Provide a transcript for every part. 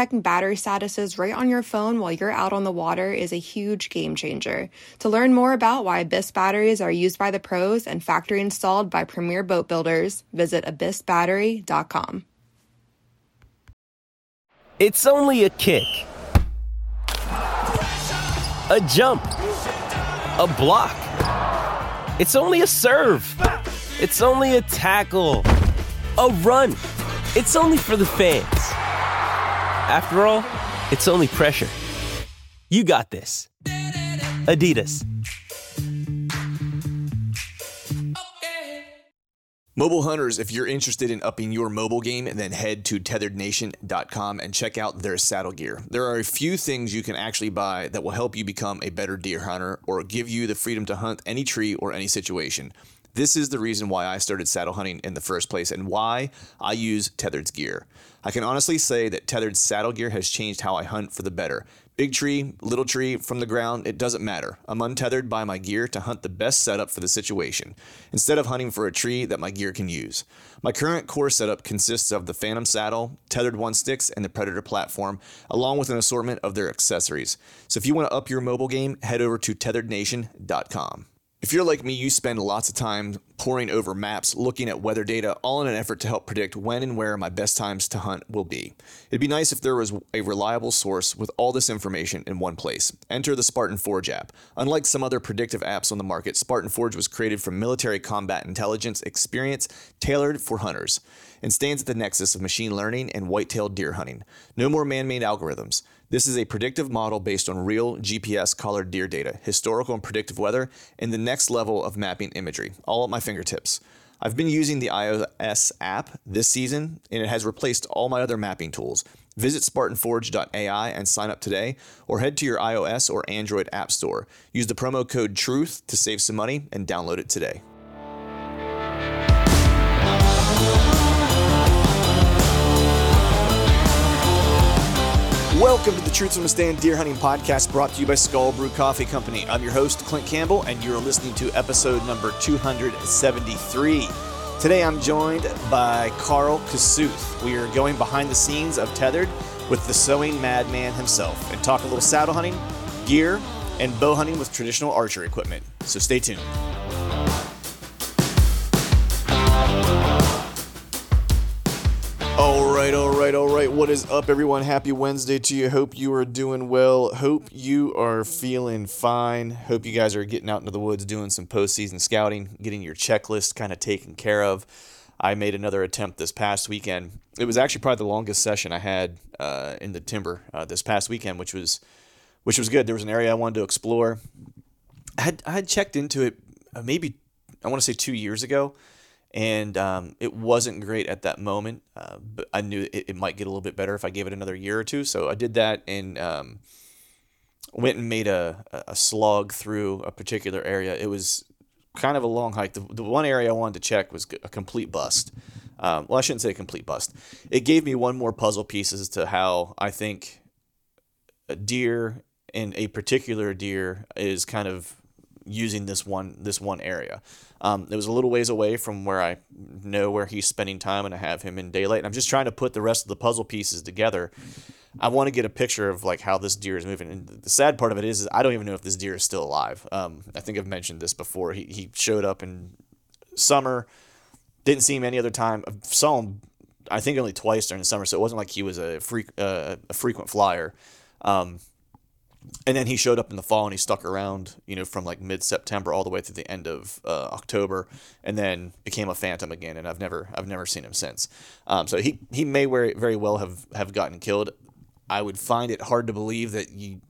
checking battery statuses right on your phone while you're out on the water is a huge game changer. To learn more about why Abyss batteries are used by the pros and factory installed by premier boat builders, visit abyssbattery.com. It's only a kick, a jump, a block. It's only a serve. It's only a tackle, a run. It's only for the fans. After all, it's only pressure. You got this. Adidas. Mobile hunters, if you're interested in upping your mobile game, then head to tetherednation.com and check out their saddle gear. There are a few things you can actually buy that will help you become a better deer hunter or give you the freedom to hunt any tree or any situation. This is the reason why I started saddle hunting in the first place and why I use Tethered's gear. I can honestly say that Tethered's saddle gear has changed how I hunt for the better. Big tree, little tree, from the ground, it doesn't matter. I'm untethered by my gear to hunt the best setup for the situation, instead of hunting for a tree that my gear can use. My current core setup consists of the Phantom saddle, tethered one sticks, and the Predator platform, along with an assortment of their accessories. So if you want to up your mobile game, head over to tetherednation.com. If you're like me, you spend lots of time poring over maps, looking at weather data, all in an effort to help predict when and where my best times to hunt will be. It'd be nice if there was a reliable source with all this information in one place. Enter the Spartan Forge app. Unlike some other predictive apps on the market, Spartan Forge was created from military combat intelligence experience tailored for hunters and stands at the nexus of machine learning and white-tailed deer hunting. No more man-made algorithms. This is a predictive model based on real GPS collared deer data, historical and predictive weather, and the next level of mapping imagery, all at my fingertips. I've been using the iOS app this season, and it has replaced all my other mapping tools. Visit SpartanForge.ai and sign up today, or head to your iOS or Android app store. Use the promo code TRUTH to save some money and download it today. Welcome to the Truths from a Stand Deer Hunting Podcast brought to you by Skull Brew Coffee Company. I'm your host, Clint Campbell, and you're listening to episode number 273. Today I'm joined by Carl Kasuth. We are going behind the scenes of Tethered with the sewing madman himself and talk a little saddle hunting, gear, and bow hunting with traditional archery equipment. So stay tuned. Right. What is up, everyone? Happy Wednesday to you. Hope you are doing well. Hope you are feeling fine. Hope you guys are getting out into the woods doing some postseason scouting, getting your checklist kind of taken care of. I made another attempt this past weekend. It was actually probably the longest session I had uh, in the timber uh, this past weekend, which was which was good. There was an area I wanted to explore. I had I had checked into it uh, maybe I want to say two years ago and um, it wasn't great at that moment. Uh, but I knew it, it, might get a little bit better if I gave it another year or two. So I did that and um, went and made a, a slog through a particular area. It was kind of a long hike. The, the one area I wanted to check was a complete bust. Um, well, I shouldn't say a complete bust. It gave me one more puzzle piece as to how I think a deer and a particular deer is kind of using this one this one area. Um, it was a little ways away from where I know where he's spending time, and I have him in daylight. And I'm just trying to put the rest of the puzzle pieces together. I want to get a picture of like how this deer is moving. And the sad part of it is, is I don't even know if this deer is still alive. Um, I think I've mentioned this before. He he showed up in summer, didn't see him any other time. I saw him, I think only twice during the summer, so it wasn't like he was a freak uh, a frequent flyer. Um, and then he showed up in the fall and he stuck around, you know, from like mid September all the way through the end of uh, October, and then became a phantom again. And I've never I've never seen him since. Um, so he he may very well have have gotten killed. I would find it hard to believe that you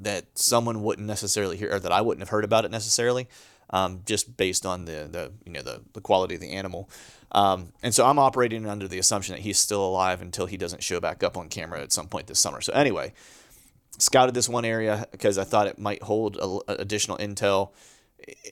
that someone wouldn't necessarily hear or that I wouldn't have heard about it necessarily, um, just based on the the you know the the quality of the animal. Um, and so I'm operating under the assumption that he's still alive until he doesn't show back up on camera at some point this summer. So anyway, scouted this one area because I thought it might hold a, additional intel.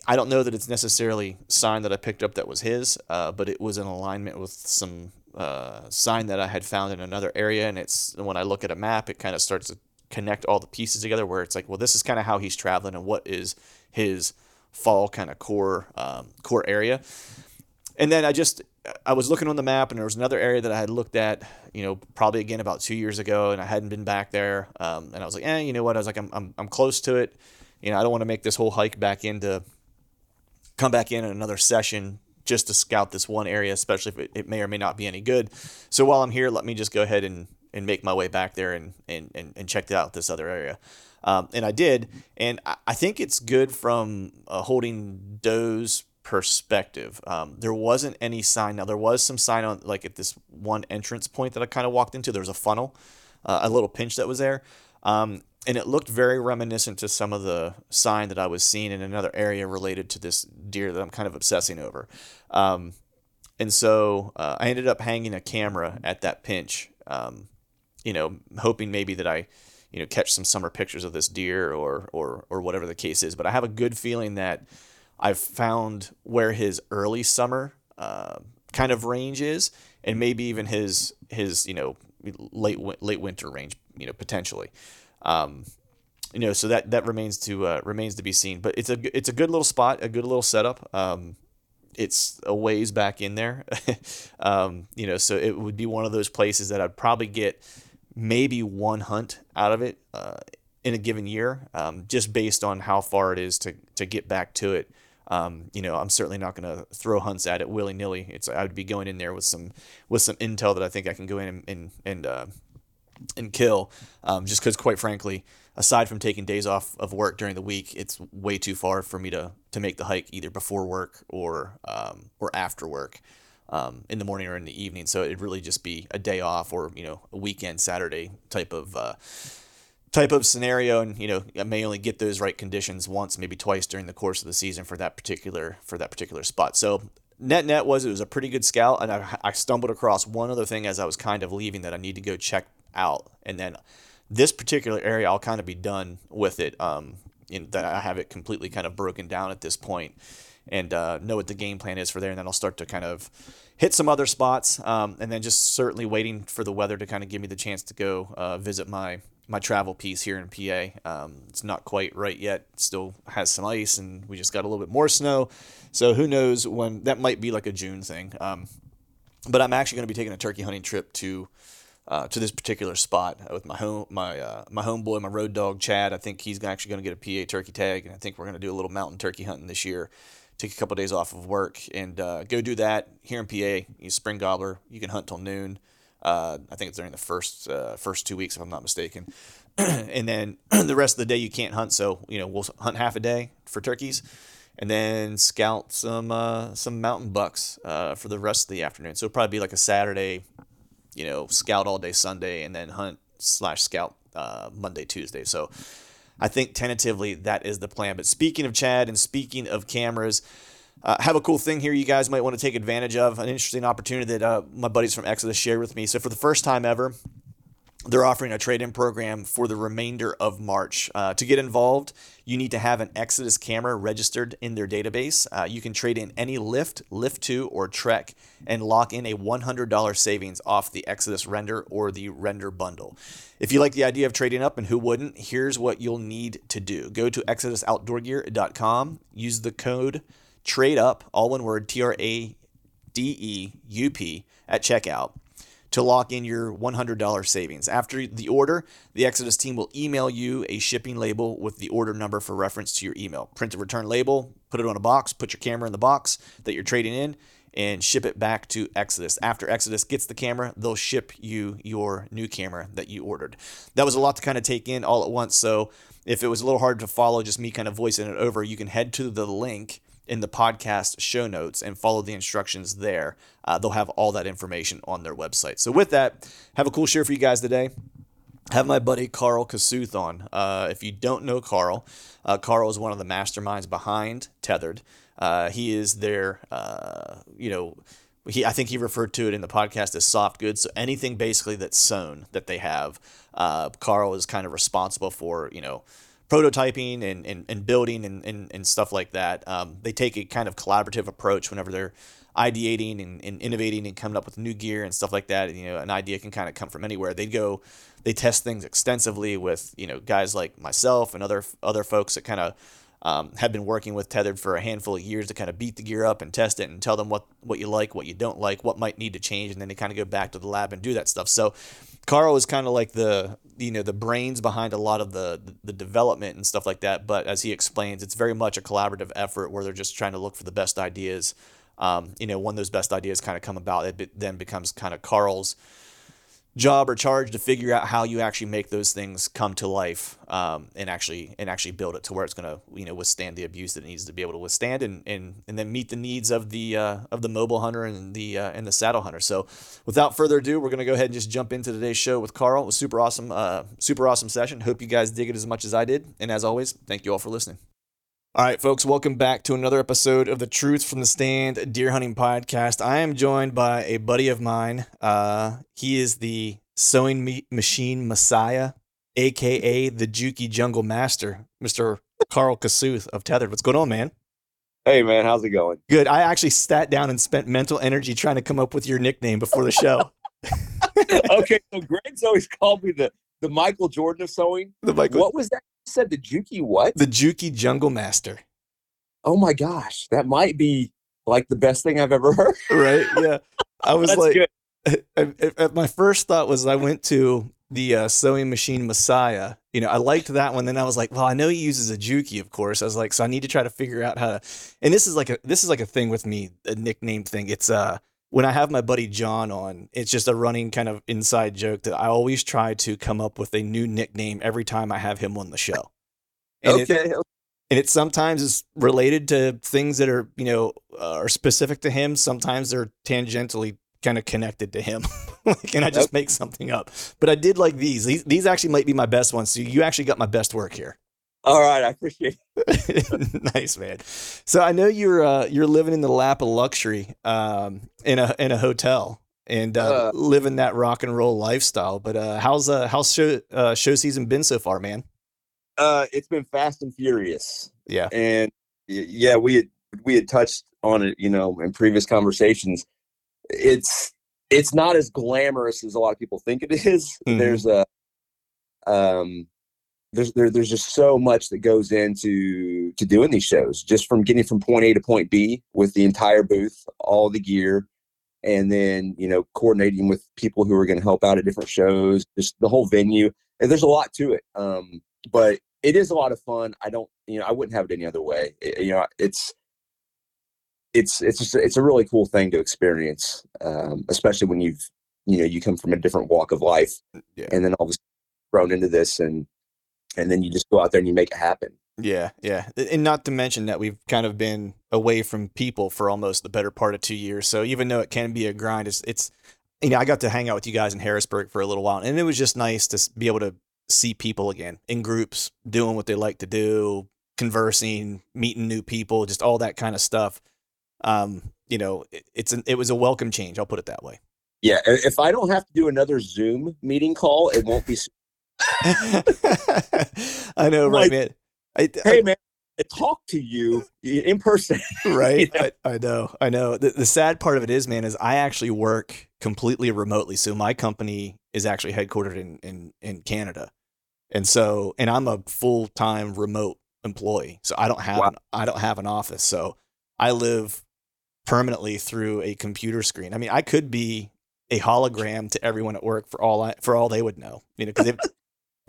I don't know that it's necessarily sign that I picked up that was his, uh, but it was in alignment with some uh, sign that I had found in another area. And it's when I look at a map, it kind of starts to connect all the pieces together where it's like, well, this is kind of how he's traveling and what is his fall kind of core um, core area. And then I just I was looking on the map and there was another area that I had looked at, you know, probably again about two years ago, and I hadn't been back there. Um, and I was like, eh, you know what? I was like, I'm, I'm, I'm close to it. You know, I don't want to make this whole hike back into, come back in another session just to scout this one area, especially if it, it may or may not be any good. So while I'm here, let me just go ahead and, and make my way back there and, and, and, and check out this other area. Um, and I did. And I, I think it's good from uh, holding does perspective. Um, there wasn't any sign. Now there was some sign on like at this one entrance point that I kind of walked into. There was a funnel, uh, a little pinch that was there, um, and it looked very reminiscent to some of the sign that I was seeing in another area related to this deer that I'm kind of obsessing over. Um, and so uh, I ended up hanging a camera at that pinch, um, you know, hoping maybe that I, you know, catch some summer pictures of this deer or or or whatever the case is. But I have a good feeling that I've found where his early summer uh, kind of range is, and maybe even his his you know late late winter range, you know potentially. Um, you know, so that that remains to uh, remains to be seen. But it's a it's a good little spot, a good little setup. Um, it's a ways back in there, um, you know, so it would be one of those places that I'd probably get maybe one hunt out of it uh, in a given year, um, just based on how far it is to to get back to it. Um, you know, I'm certainly not going to throw hunts at it willy nilly. It's I would be going in there with some with some intel that I think I can go in and and and, uh, and kill. Um, just because, quite frankly, aside from taking days off of work during the week, it's way too far for me to to make the hike either before work or um, or after work. Um, in the morning or in the evening, so it'd really just be a day off or you know a weekend Saturday type of uh, type of scenario and you know I may only get those right conditions once maybe twice during the course of the season for that particular for that particular spot. So net net was it was a pretty good scout and I, I stumbled across one other thing as I was kind of leaving that I need to go check out. And then this particular area I'll kind of be done with it um in that I have it completely kind of broken down at this point and uh, know what the game plan is for there and then I'll start to kind of hit some other spots um, and then just certainly waiting for the weather to kind of give me the chance to go uh, visit my my travel piece here in PA. Um, it's not quite right yet. Still has some ice, and we just got a little bit more snow. So who knows when that might be like a June thing. Um, but I'm actually going to be taking a turkey hunting trip to uh, to this particular spot with my home my uh, my homeboy, my road dog Chad. I think he's actually going to get a PA turkey tag, and I think we're going to do a little mountain turkey hunting this year. Take a couple of days off of work and uh, go do that here in PA. You spring gobbler. You can hunt till noon. Uh, I think it's during the first uh, first two weeks, if I'm not mistaken. and then the rest of the day you can't hunt, so you know we'll hunt half a day for turkeys, and then scout some uh, some mountain bucks uh, for the rest of the afternoon. So it'll probably be like a Saturday, you know, scout all day Sunday, and then hunt slash scout uh, Monday Tuesday. So I think tentatively that is the plan. But speaking of Chad and speaking of cameras. Uh, have a cool thing here you guys might want to take advantage of. An interesting opportunity that uh, my buddies from Exodus shared with me. So, for the first time ever, they're offering a trade in program for the remainder of March. Uh, to get involved, you need to have an Exodus camera registered in their database. Uh, you can trade in any lift, lift 2, or trek and lock in a $100 savings off the Exodus render or the render bundle. If you like the idea of trading up, and who wouldn't, here's what you'll need to do go to ExodusOutdoorGear.com, use the code trade up, all one word, T R A D E U P, at checkout to lock in your $100 savings. After the order, the Exodus team will email you a shipping label with the order number for reference to your email. Print a return label, put it on a box, put your camera in the box that you're trading in, and ship it back to Exodus. After Exodus gets the camera, they'll ship you your new camera that you ordered. That was a lot to kind of take in all at once. So if it was a little hard to follow, just me kind of voicing it over, you can head to the link in the podcast show notes and follow the instructions there. Uh, they'll have all that information on their website. So, with that, have a cool show for you guys today. Have my buddy Carl Kasuth on. Uh, if you don't know Carl, uh, Carl is one of the masterminds behind Tethered. Uh, he is their, uh, you know, he I think he referred to it in the podcast as soft goods. So anything basically that's sewn that they have, uh, Carl is kind of responsible for. You know prototyping and, and, and building and, and, and stuff like that. Um, they take a kind of collaborative approach whenever they're ideating and, and innovating and coming up with new gear and stuff like that. And, You know, an idea can kind of come from anywhere. They go, they test things extensively with you know guys like myself and other other folks that kind of um, have been working with Tethered for a handful of years to kind of beat the gear up and test it and tell them what what you like, what you don't like, what might need to change, and then they kind of go back to the lab and do that stuff. So Carl is kind of like the you know the brains behind a lot of the the development and stuff like that. But as he explains, it's very much a collaborative effort where they're just trying to look for the best ideas um, you know, when those best ideas kind of come about, it then becomes kind of Carl's job or charge to figure out how you actually make those things come to life um, and actually and actually build it to where it's going to you know withstand the abuse that it needs to be able to withstand and and, and then meet the needs of the uh, of the mobile hunter and the uh, and the saddle hunter. So without further ado, we're going to go ahead and just jump into today's show with Carl. It was super awesome, uh, super awesome session. Hope you guys dig it as much as I did. And as always, thank you all for listening. All right, folks, welcome back to another episode of the Truth from the Stand Deer Hunting Podcast. I am joined by a buddy of mine. Uh, he is the sewing machine messiah, aka the Juki Jungle Master, Mr. Carl Kasuth of Tethered. What's going on, man? Hey, man, how's it going? Good. I actually sat down and spent mental energy trying to come up with your nickname before the show. okay, so Greg's always called me the the Michael Jordan of sewing. The Michael. What was that? You said the Juki what? The Juki Jungle Master. Oh my gosh, that might be like the best thing I've ever heard. right? Yeah. I was like, good. my first thought was I went to the uh, sewing machine Messiah. You know, I liked that one. Then I was like, well, I know he uses a Juki, of course. I was like, so I need to try to figure out how to. And this is like a this is like a thing with me, a nickname thing. It's uh when I have my buddy John on, it's just a running kind of inside joke that I always try to come up with a new nickname every time I have him on the show. And okay. It, and it sometimes is related to things that are, you know, uh, are specific to him. Sometimes they're tangentially kind of connected to him. Can I just make something up? But I did like these. These these actually might be my best ones. So you actually got my best work here. All right, I appreciate it. nice, man. So I know you're uh, you're living in the lap of luxury um, in a in a hotel and uh, uh, living that rock and roll lifestyle. But uh, how's uh, how's show uh, show season been so far, man? Uh, it's been fast and furious. Yeah, and yeah, we had we had touched on it, you know, in previous conversations. It's it's not as glamorous as a lot of people think it is. Mm-hmm. There's a um there's there, there's just so much that goes into to doing these shows just from getting from point a to point b with the entire booth all the gear and then you know coordinating with people who are going to help out at different shows just the whole venue and there's a lot to it um but it is a lot of fun i don't you know i wouldn't have it any other way it, you know it's it's it's just it's a really cool thing to experience um especially when you've you know you come from a different walk of life yeah. and then all of a sudden thrown into this and and then you just go out there and you make it happen. Yeah, yeah. And not to mention that we've kind of been away from people for almost the better part of two years. So even though it can be a grind, it's, it's you know, I got to hang out with you guys in Harrisburg for a little while, and it was just nice to be able to see people again in groups, doing what they like to do, conversing, meeting new people, just all that kind of stuff. Um, you know, it, it's an, it was a welcome change. I'll put it that way. Yeah, if I don't have to do another Zoom meeting call, it won't be I know, right, like, man. I, hey, man, I talk to you in person. right. You know? I, I, know. I know. The, the sad part of it is, man, is I actually work completely remotely. So my company is actually headquartered in, in, in Canada. And so, and I'm a full time remote employee. So I don't have, wow. an, I don't have an office. So I live permanently through a computer screen. I mean, I could be a hologram to everyone at work for all I, for all they would know, you know, because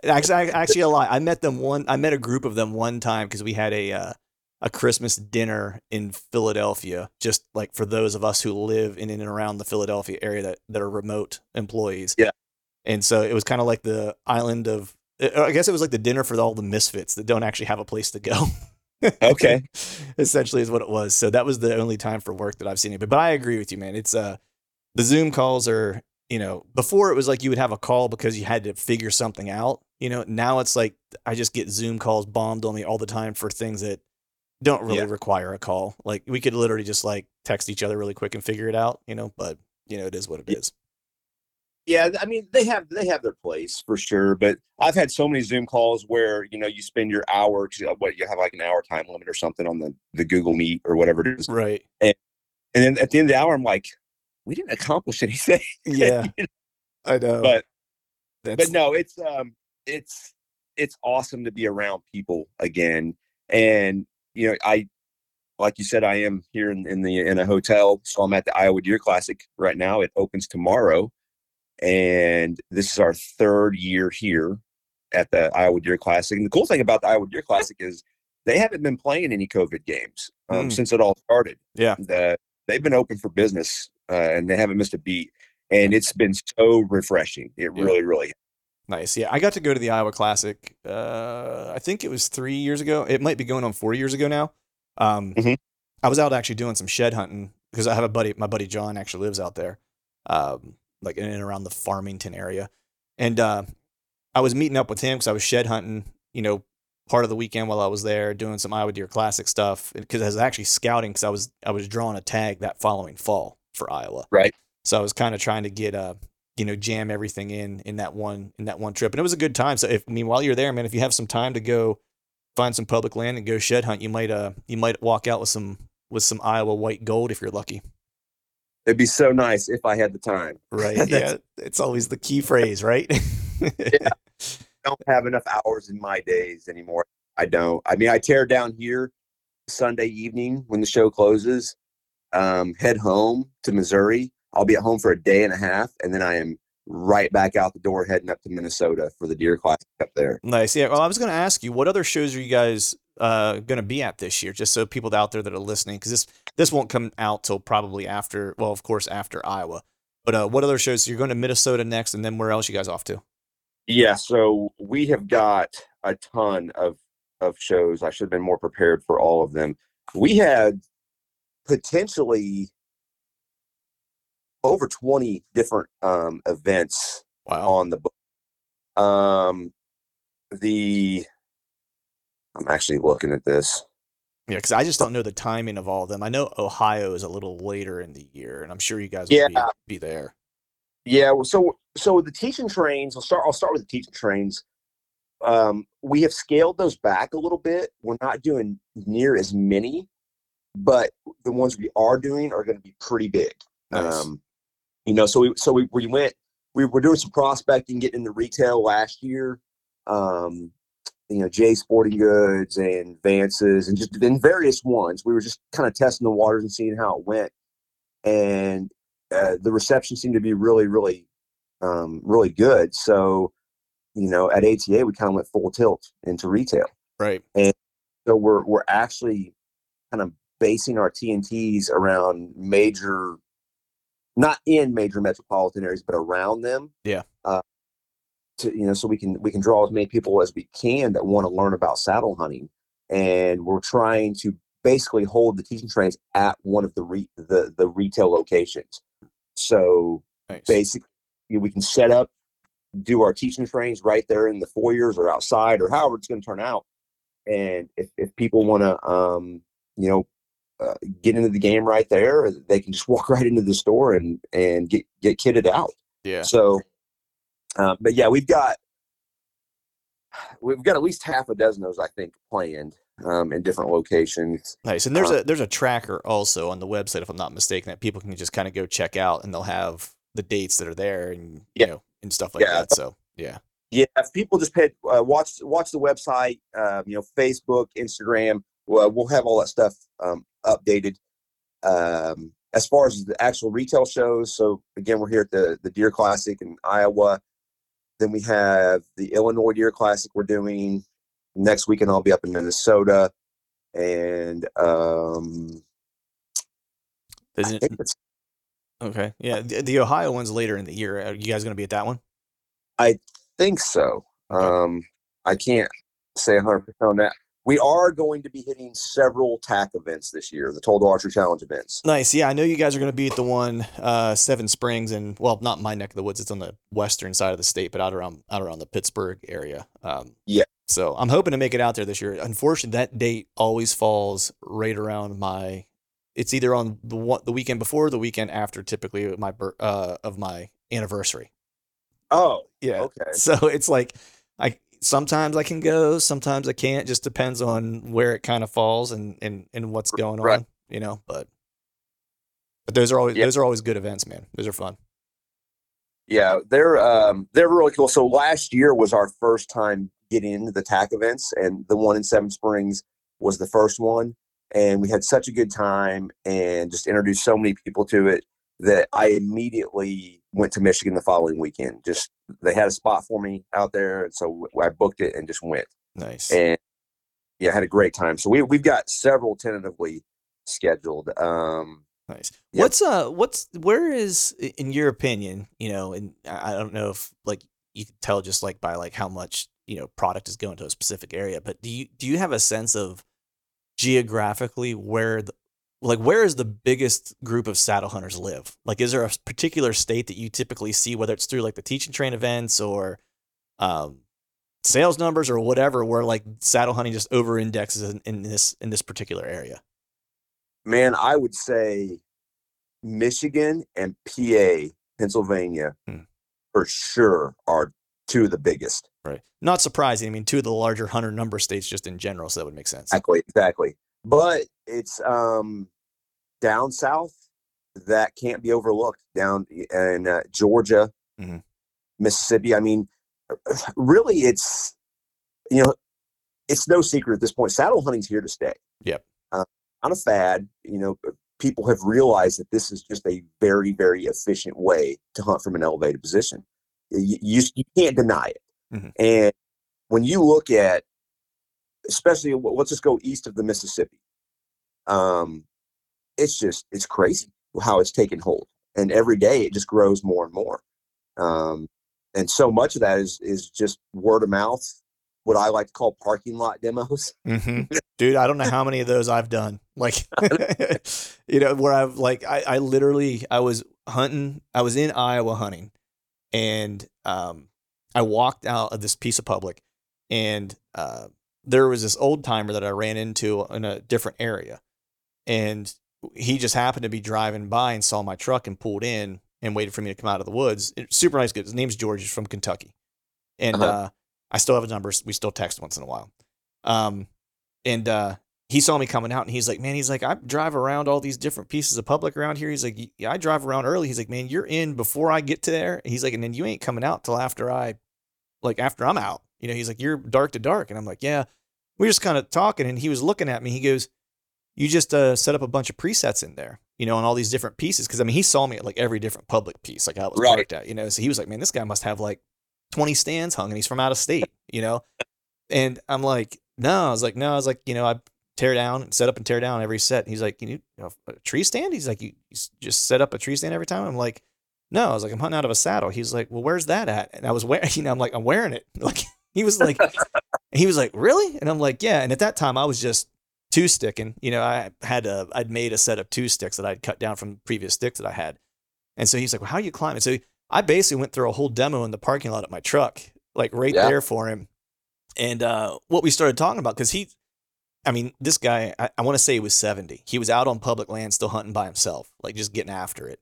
Actually, actually, a lot. I met them one. I met a group of them one time because we had a uh, a Christmas dinner in Philadelphia. Just like for those of us who live in in and around the Philadelphia area that that are remote employees. Yeah. And so it was kind of like the island of. Uh, I guess it was like the dinner for all the misfits that don't actually have a place to go. okay. Essentially, is what it was. So that was the only time for work that I've seen it. But but I agree with you, man. It's uh the Zoom calls are you know before it was like you would have a call because you had to figure something out you know, now it's like I just get Zoom calls bombed on me all the time for things that don't really Yeah. require a call. Like we could literally just like text each other really quick and figure it out, you know. But you know, it is what it is. Yeah, I mean they have they have their place for sure, but I've had so many Zoom calls where you know you spend your hour, uh, what you have like an hour time limit or something on the the Google Meet or whatever it is, Right. and then at the end of the hour, I'm like, we didn't accomplish anything. Yeah. You know, I know. but That's, but no, it's um it's it's awesome to be around people again, and you know I like you said I am here in, in the in a hotel, so I'm at the Iowa Deer Classic right now. It opens tomorrow, and this is our third year here at the Iowa Deer Classic. And the cool thing about the Iowa Deer Classic is they haven't been playing any COVID games um, Mm. since it all started. Yeah. the, they've been open for business, uh, and they haven't missed a beat. And it's been so refreshing. It Yeah. really, really Nice. Yeah, I got to go to the Iowa Classic. Uh, I think it was three years ago. It might be going on four years ago now. Um, Mhm. I was out actually doing some shed hunting because I have a buddy. My buddy John actually lives out there, um, like in and around the Farmington area, and uh, I was meeting up with him because I was shed hunting. You know, part of the weekend while I was there doing some Iowa Deer Classic stuff because I was actually scouting because I was I was drawing a tag that following fall for Iowa. Right. So I was kind of trying to get uh you know jam everything in in that one in that one trip and it was a good time so if i mean while you're there man if you have some time to go find some public land and go shed hunt you might uh you might walk out with some with some iowa white gold if you're lucky It'd be so nice if I had the time. right yeah it's always the key phrase right yeah I don't have enough hours in my days anymore. I don't. I mean, I tear down here Sunday evening when the show closes, um, head home to Missouri. I'll be at home for a day and a half, and then I am right back out the door heading up to Minnesota for the deer classic up there. nice yeah well i was going to ask you what other shows are you guys uh going to be at this year just so people out there that are listening because this this won't come out till probably after well of course after iowa but uh what other shows you're going to minnesota next and then where else you guys off to Yeah, so we have got a ton of of shows. I should have been more prepared for all of them. We had potentially over 20 different um, events wow on the book. Um, the I'm actually looking at this. Yeah, because I just don't know the timing of all of them. I know Ohio is a little later in the year, and I'm sure you guys will Yeah. be, be there. Yeah, well, so so the teaching trains. I'll start. I'll start with the teaching trains. Um, we have scaled those back a little bit. We're not doing near as many, but the ones we are doing are going to be pretty big. Nice. Um, you know, so we so we, we went. We were doing some prospecting, getting into retail last year. Um, you know, Jay Sporting Goods and Vances, and just in various ones. We were just kind of testing the waters and seeing how it went. And uh, the reception seemed to be really, really, um, really good. So, you know, at ATA, we kind of went full tilt into retail. Right. And so we're we're actually kind of basing our TNTs around major, not in major metropolitan areas, but around them. Yeah. Uh, to you know, so we can we can draw as many people as we can that want to learn about saddle hunting, and we're trying to basically hold the teaching trains at one of the re- the the retail locations. So Nice. basically we can set up do our teaching trains right there in the foyers or outside or however it's going to turn out and if, if people want to um you know uh, get into the game right there they can just walk right into the store and and get get kitted out Yeah. so um, but yeah we've got we've got at least half a dozen of those i think planned um, in different locations Nice. And there's uh, a there's a tracker also on the website, if I'm not mistaken, that people can just kind of go check out, and they'll have the dates that are there, and Yeah. you know, and stuff like Yeah. that. So yeah. Yeah, if people just pay, uh, watch watch the website, um, you know, Facebook, Instagram. Well, we'll have all that stuff um, updated. Um, as far as the actual retail shows, so again, we're here at the the Deer Classic in Iowa. Then we have the Illinois Deer Classic we're doing next weekend. I'll be up in Minnesota, and um, it- okay. Yeah. The, the Ohio one's later in the year. Are you guys going to be at that one? I think so. Um, I can't say 100 percent on that. We are going to be hitting several TAC events this year, the Total Archery Challenge events. Nice. Yeah, I know you guys are going to be at the one uh, Seven Springs, and well, not my neck of the woods. It's on the western side of the state, but out around out around the Pittsburgh area. Um, Yeah. So I'm hoping to make it out there this year. Unfortunately, that date always falls right around my. It's either on the one, the weekend before, or the weekend after, typically my uh, of my anniversary. Oh, Yeah. okay. So it's like sometimes I can go, sometimes I can't. Just depends on where it kind of falls and and and what's going Right. on, you know. But but those are always Yeah. those are always good events, man. Those are fun. Yeah, they're um, they're really cool. So last year was our first time getting into the TAC events, and the one in Seven Springs was the first one. And we had such a good time, and just introduced so many people to it that I immediately went to Michigan the following weekend. Just they had a spot for me out there, and so I booked it and just went. Nice. And yeah, had a great time. So we we've got several tentatively scheduled. Um, Nice. What's uh what's where is in your opinion, you know, and I I don't know if like you can tell just like by like how much, you know, product is going to a specific area, but do you do you have a sense of geographically where the like where is the biggest group of saddle hunters live? Like is there a particular state that you typically see whether it's through like the teaching train events or um sales numbers or whatever where like saddle hunting just over indexes in, in this in this particular area? man, I would say Michigan and PA, Pennsylvania, Hmm. for sure are two of the biggest. Right. Not surprising. I mean, two of the larger hunter number states just in general, so that would make sense. Exactly, exactly. But it's um down south that can't be overlooked. Down in uh, Georgia, Mhm. Mississippi. I mean, really, it's you know, it's no secret at this point. Saddle hunting's here to stay. Yep. Uh, not a fad. You know, people have realized that this is just a very, very efficient way to hunt from an elevated position. You, you, you can't deny it. Mhm. And when you look at, especially let's just go east of the Mississippi, um, it's just it's crazy how it's taken hold, and every day it just grows more and more. Um, and so much of that is is just word of mouth, what I like to call parking lot demos. hmm Dude, I don't know how many of those I've done. Like, you know, where I've like, I, I literally, I was hunting, I was in Iowa hunting, and um, I walked out of this piece of public, and uh, there was this old timer that I ran into in a different area, and he just happened to be driving by and saw my truck and pulled in and waited for me to come out of the woods. It- super nice, good. His name's George. He's from Kentucky, and Uh-huh. uh, I still have his number. We still text once in a while. Um, and uh, he saw me coming out, and he's like, "Man, he's like, I drive around all these different pieces of public around here." He's like, "Yeah, I drive around early." He's like, "Man, you're in before I get to there." He's like, "And then you ain't coming out till after I, like, after I'm out." You know, he's like, "You're dark to dark," and I'm like, "Yeah." We are just kind of talking, and he was looking at me. He goes, "You just uh, set up a bunch of presets in there, you know, on all these different pieces." Because I mean, he saw me at like every different public piece, like how it was Right. parked at, you know. So he was like, "Man, this guy must have like 20 stands hung, and he's from out of state," you know. And I'm like, no, I was like, no, I was like, you know, I tear down and set up and tear down every set. He's like, can you, you know, a tree stand? He's like, you, you just set up a tree stand every time. I'm like, no, I was like, I'm hunting out of a saddle. He's like, well, where's that at? And I was wearing, you know, I'm like, I'm wearing it. Like he was like, he was like, really? And I'm like, yeah. And at that time I was just two sticking, you know, I had a, I'd made a set of two sticks that I'd cut down from previous sticks that I had. And so he's like, well, how you climbing? So I basically went through a whole demo in the parking lot at my truck, like right Yeah. there for him. And uh, what we started talking about, because he, I mean, this guy, I, I want to say he was 70. He was out on public land still hunting by himself, like just getting after it,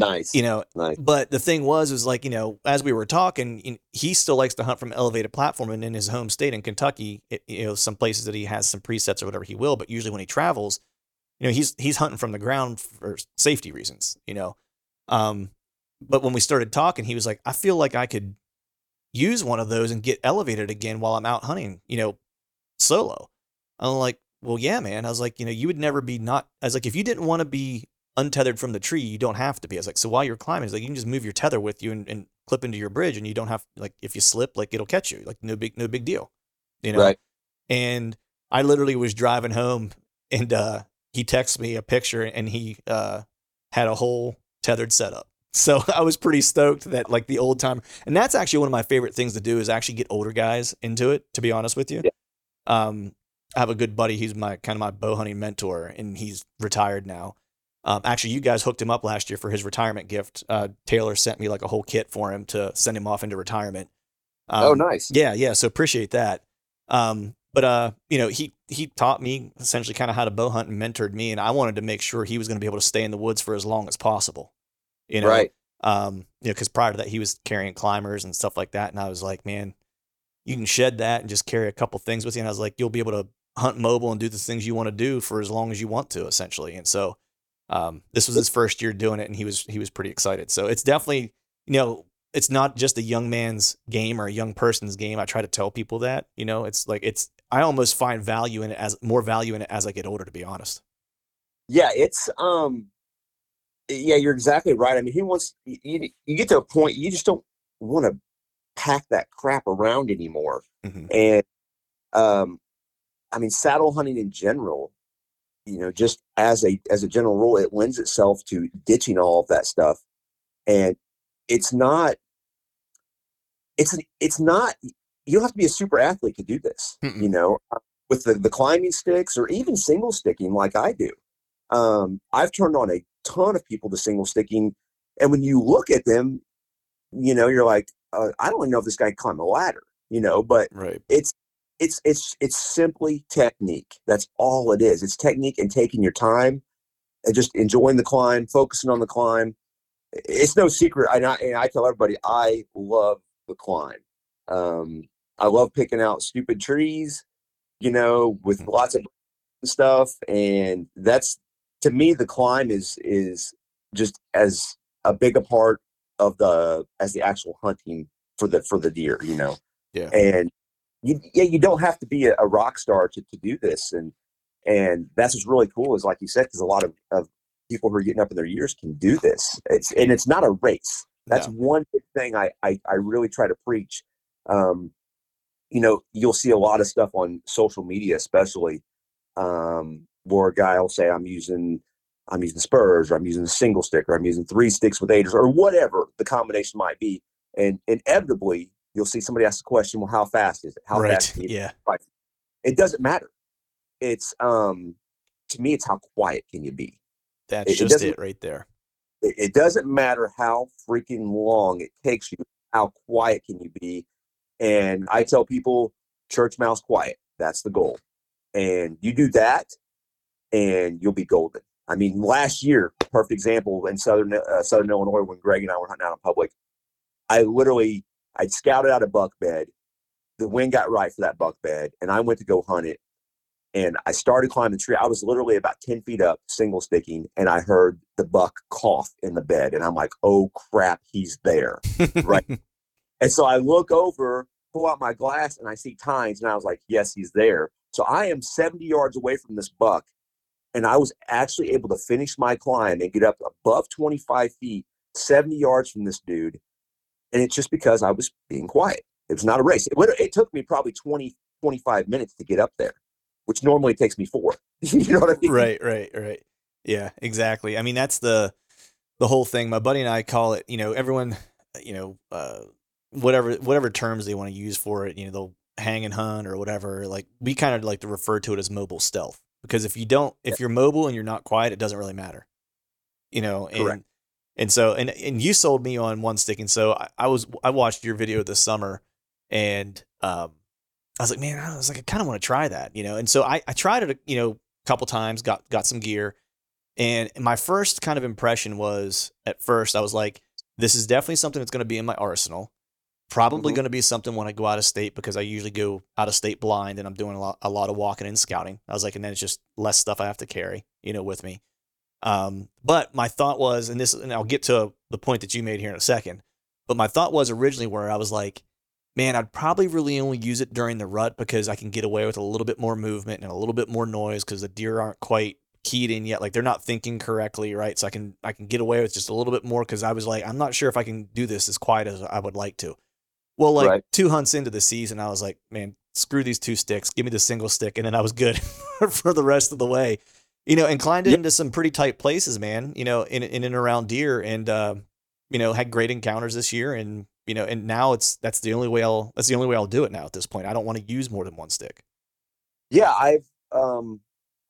Nice. you know. nice. But the thing was, was like, you know, as we were talking, he still likes to hunt from elevated platform. And in his home state in Kentucky, it, you know, some places that he has some presets or whatever he will. But usually when he travels, you know, he's he's hunting from the ground for safety reasons, you know. Um, but when we started talking, he was like, I feel like I could use one of those and get elevated again while I'm out hunting, you know, solo. I'm like, well, yeah, man. I was like, you know, you would never be not. I was like, if you didn't want to be untethered from the tree, you don't have to be. I was like, so while you're climbing, it's like you can just move your tether with you and, and clip into your bridge, and you don't have like if you slip, like it'll catch you, like no big no big deal, you know. Right. And I literally was driving home, and uh, he texted me a picture, and he uh, had a whole tethered setup. So I was pretty stoked that like the old time, and that's actually one of my favorite things to do is actually get older guys into it. To be honest with you, Yeah. um, I have a good buddy. He's my kind of my bow hunting mentor, and he's retired now. Um, actually, you guys hooked him up last year for his retirement gift. Uh, Taylor sent me like a whole kit for him to send him off into retirement. Um, oh, nice. yeah, yeah. So appreciate that. Um, but uh, you know, he he taught me essentially kind of how to bow hunt and mentored me, and I wanted to make sure he was going to be able to stay in the woods for as long as possible. You know, right? Um, you know, because prior to that, he was carrying climbers and stuff like that, and I was like, man, you can shed that and just carry a couple things with you. And I was like, you'll be able to hunt mobile and do the things you want to do for as long as you want to, essentially. And so, um, this was his first year doing it, and he was he was pretty excited. So it's definitely you know it's not just a young man's game or a young person's game. I try to tell people that you know it's like it's I almost find value in it as more value in it as I get older, to be honest. Yeah, it's um, yeah, you're exactly right. I mean, he wants you, you get to a point you just don't want to pack that crap around anymore, mm-hmm. and um, I mean, saddle hunting in general, you know, just as a as a general rule, it lends itself to ditching all of that stuff, and it's not. It's it's not you don't have to be a super athlete to do this. Mm-mm. You know, with the, the climbing sticks or even single sticking like I do. Um, I've turned on a ton of people to single sticking, and when you look at them, you know, you're like, uh, I don't even know if this guy can climb a ladder. You know, but right. it's it's it's it's simply technique. That's all it is. It's technique and taking your time and just enjoying the climb, focusing on the climb. It's no secret. I, and I tell everybody I love the climb. Um, I love picking out stupid trees, you know, with mm-hmm. lots of stuff, and that's to me the climb is is just as a big a part of the as the actual hunting for the for the deer, you know. Yeah. And you yeah, you don't have to be a, a rock star to, to do this, and and that's what's really cool is like you said, because a lot of, of people who are getting up in their years can do this. It's and it's not a race. That's no. one big thing I, I I really try to preach um, you know, you'll see a lot of stuff on social media, especially um, where a guy will say, "I'm using, I'm using spurs, or I'm using a single stick, or I'm using three sticks with aiders, or whatever the combination might be." And inevitably, you'll see somebody ask the question, "Well, how fast is it? How right. fast?" Yeah. It doesn't matter. It's um, to me, it's how quiet can you be. That's it, just it, it right there. It, it doesn't matter how freaking long it takes you. How quiet can you be? And I tell people, church mouse quiet. That's the goal. And you do that, and you'll be golden. I mean, last year, perfect example in southern uh, Southern Illinois when Greg and I were hunting out in public. I literally I scouted out a buck bed. The wind got right for that buck bed, and I went to go hunt it. And I started climbing the tree. I was literally about 10 feet up, single sticking, and I heard the buck cough in the bed. And I'm like, oh crap, he's there. right. And so I look over, pull out my glass, and I see tines, and I was like, yes, he's there. So I am 70 yards away from this buck, and I was actually able to finish my climb and get up above 25 feet, 70 yards from this dude. And it's just because I was being quiet. It was not a race. It, it took me probably 20, 25 minutes to get up there, which normally takes me four. you know what I mean? Right, right, right. Yeah, exactly. I mean, that's the the whole thing. My buddy and I call it, you know, everyone, you know, uh, whatever whatever terms they want to use for it. You know, they'll hang and hunt or whatever. Like we kind of like to refer to it as mobile stealth because if you don't, if you're mobile and you're not quiet, it doesn't really matter. You know, and Correct. And so and and you sold me on one stick, and so I, I was I watched your video this summer, and um, I was like, man, I was like, I kind of want to try that, you know, and so I I tried it, you know, a couple times, got got some gear, and my first kind of impression was at first I was like, this is definitely something that's going to be in my arsenal. Probably mm-hmm. going to be something when I go out of state because I usually go out of state blind and I'm doing a lot, a lot of walking and scouting. I was like, and then it's just less stuff I have to carry, you know, with me. Um, but my thought was, and this, and I'll get to the point that you made here in a second. But my thought was originally where I was like, man, I'd probably really only use it during the rut because I can get away with a little bit more movement and a little bit more noise because the deer aren't quite keyed in yet. Like they're not thinking correctly, right? So I can I can get away with just a little bit more because I was like, I'm not sure if I can do this as quiet as I would like to. Well, like right. two hunts into the season, I was like, man, screw these two sticks. Give me the single stick. And then I was good for the rest of the way. You know, and climbed yeah. into some pretty tight places, man, you know, in, in and around deer and, uh, you know, had great encounters this year. And, you know, and now it's, that's the only way I'll, that's the only way I'll do it now at this point. I don't want to use more than one stick. Yeah. I've, um,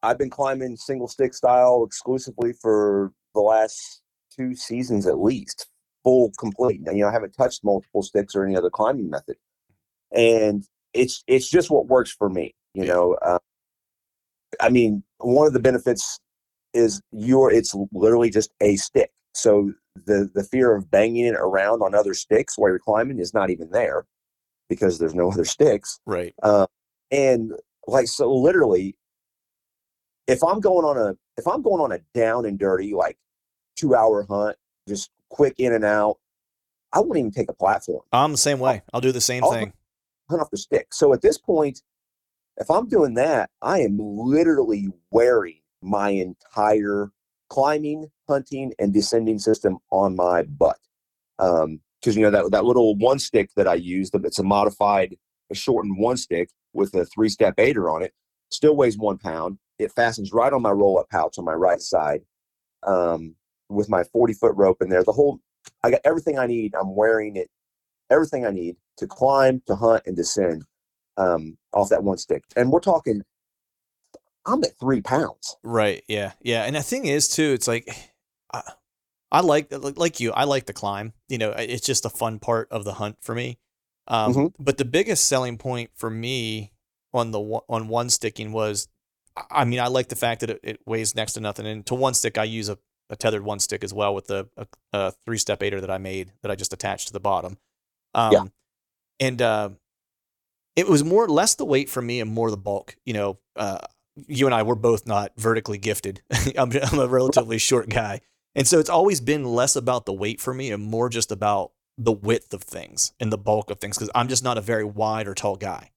I've been climbing single stick style exclusively for the last two seasons at least full complete. You know, I haven't touched multiple sticks or any other climbing method. And it's it's just what works for me. You know, uh, I mean, one of the benefits is you're it's literally just a stick. So the the fear of banging it around on other sticks while you're climbing is not even there because there's no other sticks. Right. Uh, and like so, literally, if I'm going on a if I'm going on a down and dirty like two hour hunt, just quick in and out, I wouldn't even take a platform. I'm the same way. I'll do the same I'll- thing. hunt off the stick. So at this point, if I'm doing that, I am literally wearing my entire climbing, hunting, and descending system on my butt. Um, because you know that that little one stick that I use, it's a modified, a shortened one stick with a three step aider on it, still weighs one pound. It fastens right on my roll up pouch on my right side, um, with my 40 foot rope in there. The whole, I got everything I need. I'm wearing it everything I need to climb, to hunt, and descend um, off that one stick. And we're talking, I'm at three pounds. Right. Yeah. Yeah. And the thing is too, it's like I, I like like you, I like the climb. You know, it's just a fun part of the hunt for me. Um, Mhm. but the biggest selling point for me on the on one sticking was, I- I mean, I like the fact that it, it weighs next to nothing. And to one stick, I use a, a tethered one stick as well with the a, a three step aider that I made that I just attached to the bottom. Um, Yeah. And uh, it was more less the weight for me and more the bulk. You know, uh, you and I we're both not vertically gifted. I'm, I'm a relatively short guy, and so it's always been less about the weight for me and more just about the width of things and the bulk of things because I'm just not a very wide or tall guy.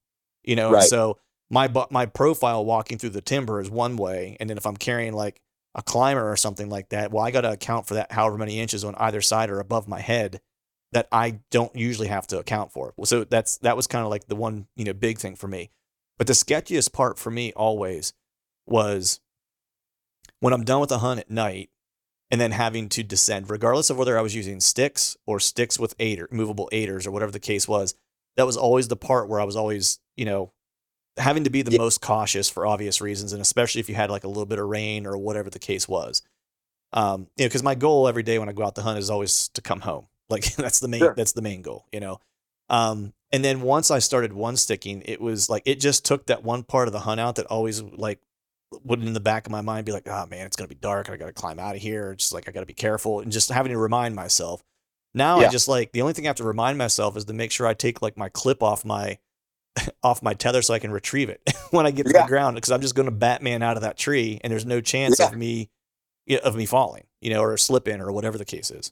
You know, Right. so my my profile walking through the timber is one way, and then if I'm carrying like a climber or something like that, well, I got to account for that however many inches on either side or above my head that I don't usually have to account for. So that's that was kind of like the one you know big thing for me. But the sketchiest part for me always was when I'm done with the hunt at night and then having to descend, regardless of whether I was using sticks or sticks with aider, movable aiders or whatever the case was. That was always the part where I was always, you know, having to be the Yeah. most cautious for obvious reasons, and especially if you had like a little bit of rain or whatever the case was. Um, you know, because my goal every day when I go out to hunt is always to come home. Like that's the main Sure. that's the main goal, you know. Um, and then once I started one sticking, it was like it just took that one part of the hunt out that always like would in the back of my mind be like, oh man, it's gonna be dark. I gotta climb out of here. It's just like I gotta be careful and just having to remind myself. Now I just like the only thing I have to remind myself is to make sure I take like my clip off my off my tether so I can retrieve it when I get to Yeah. the ground because I'm just gonna Batman out of that tree and there's no chance Yeah. of me of me falling, you know, or slipping or whatever the case is.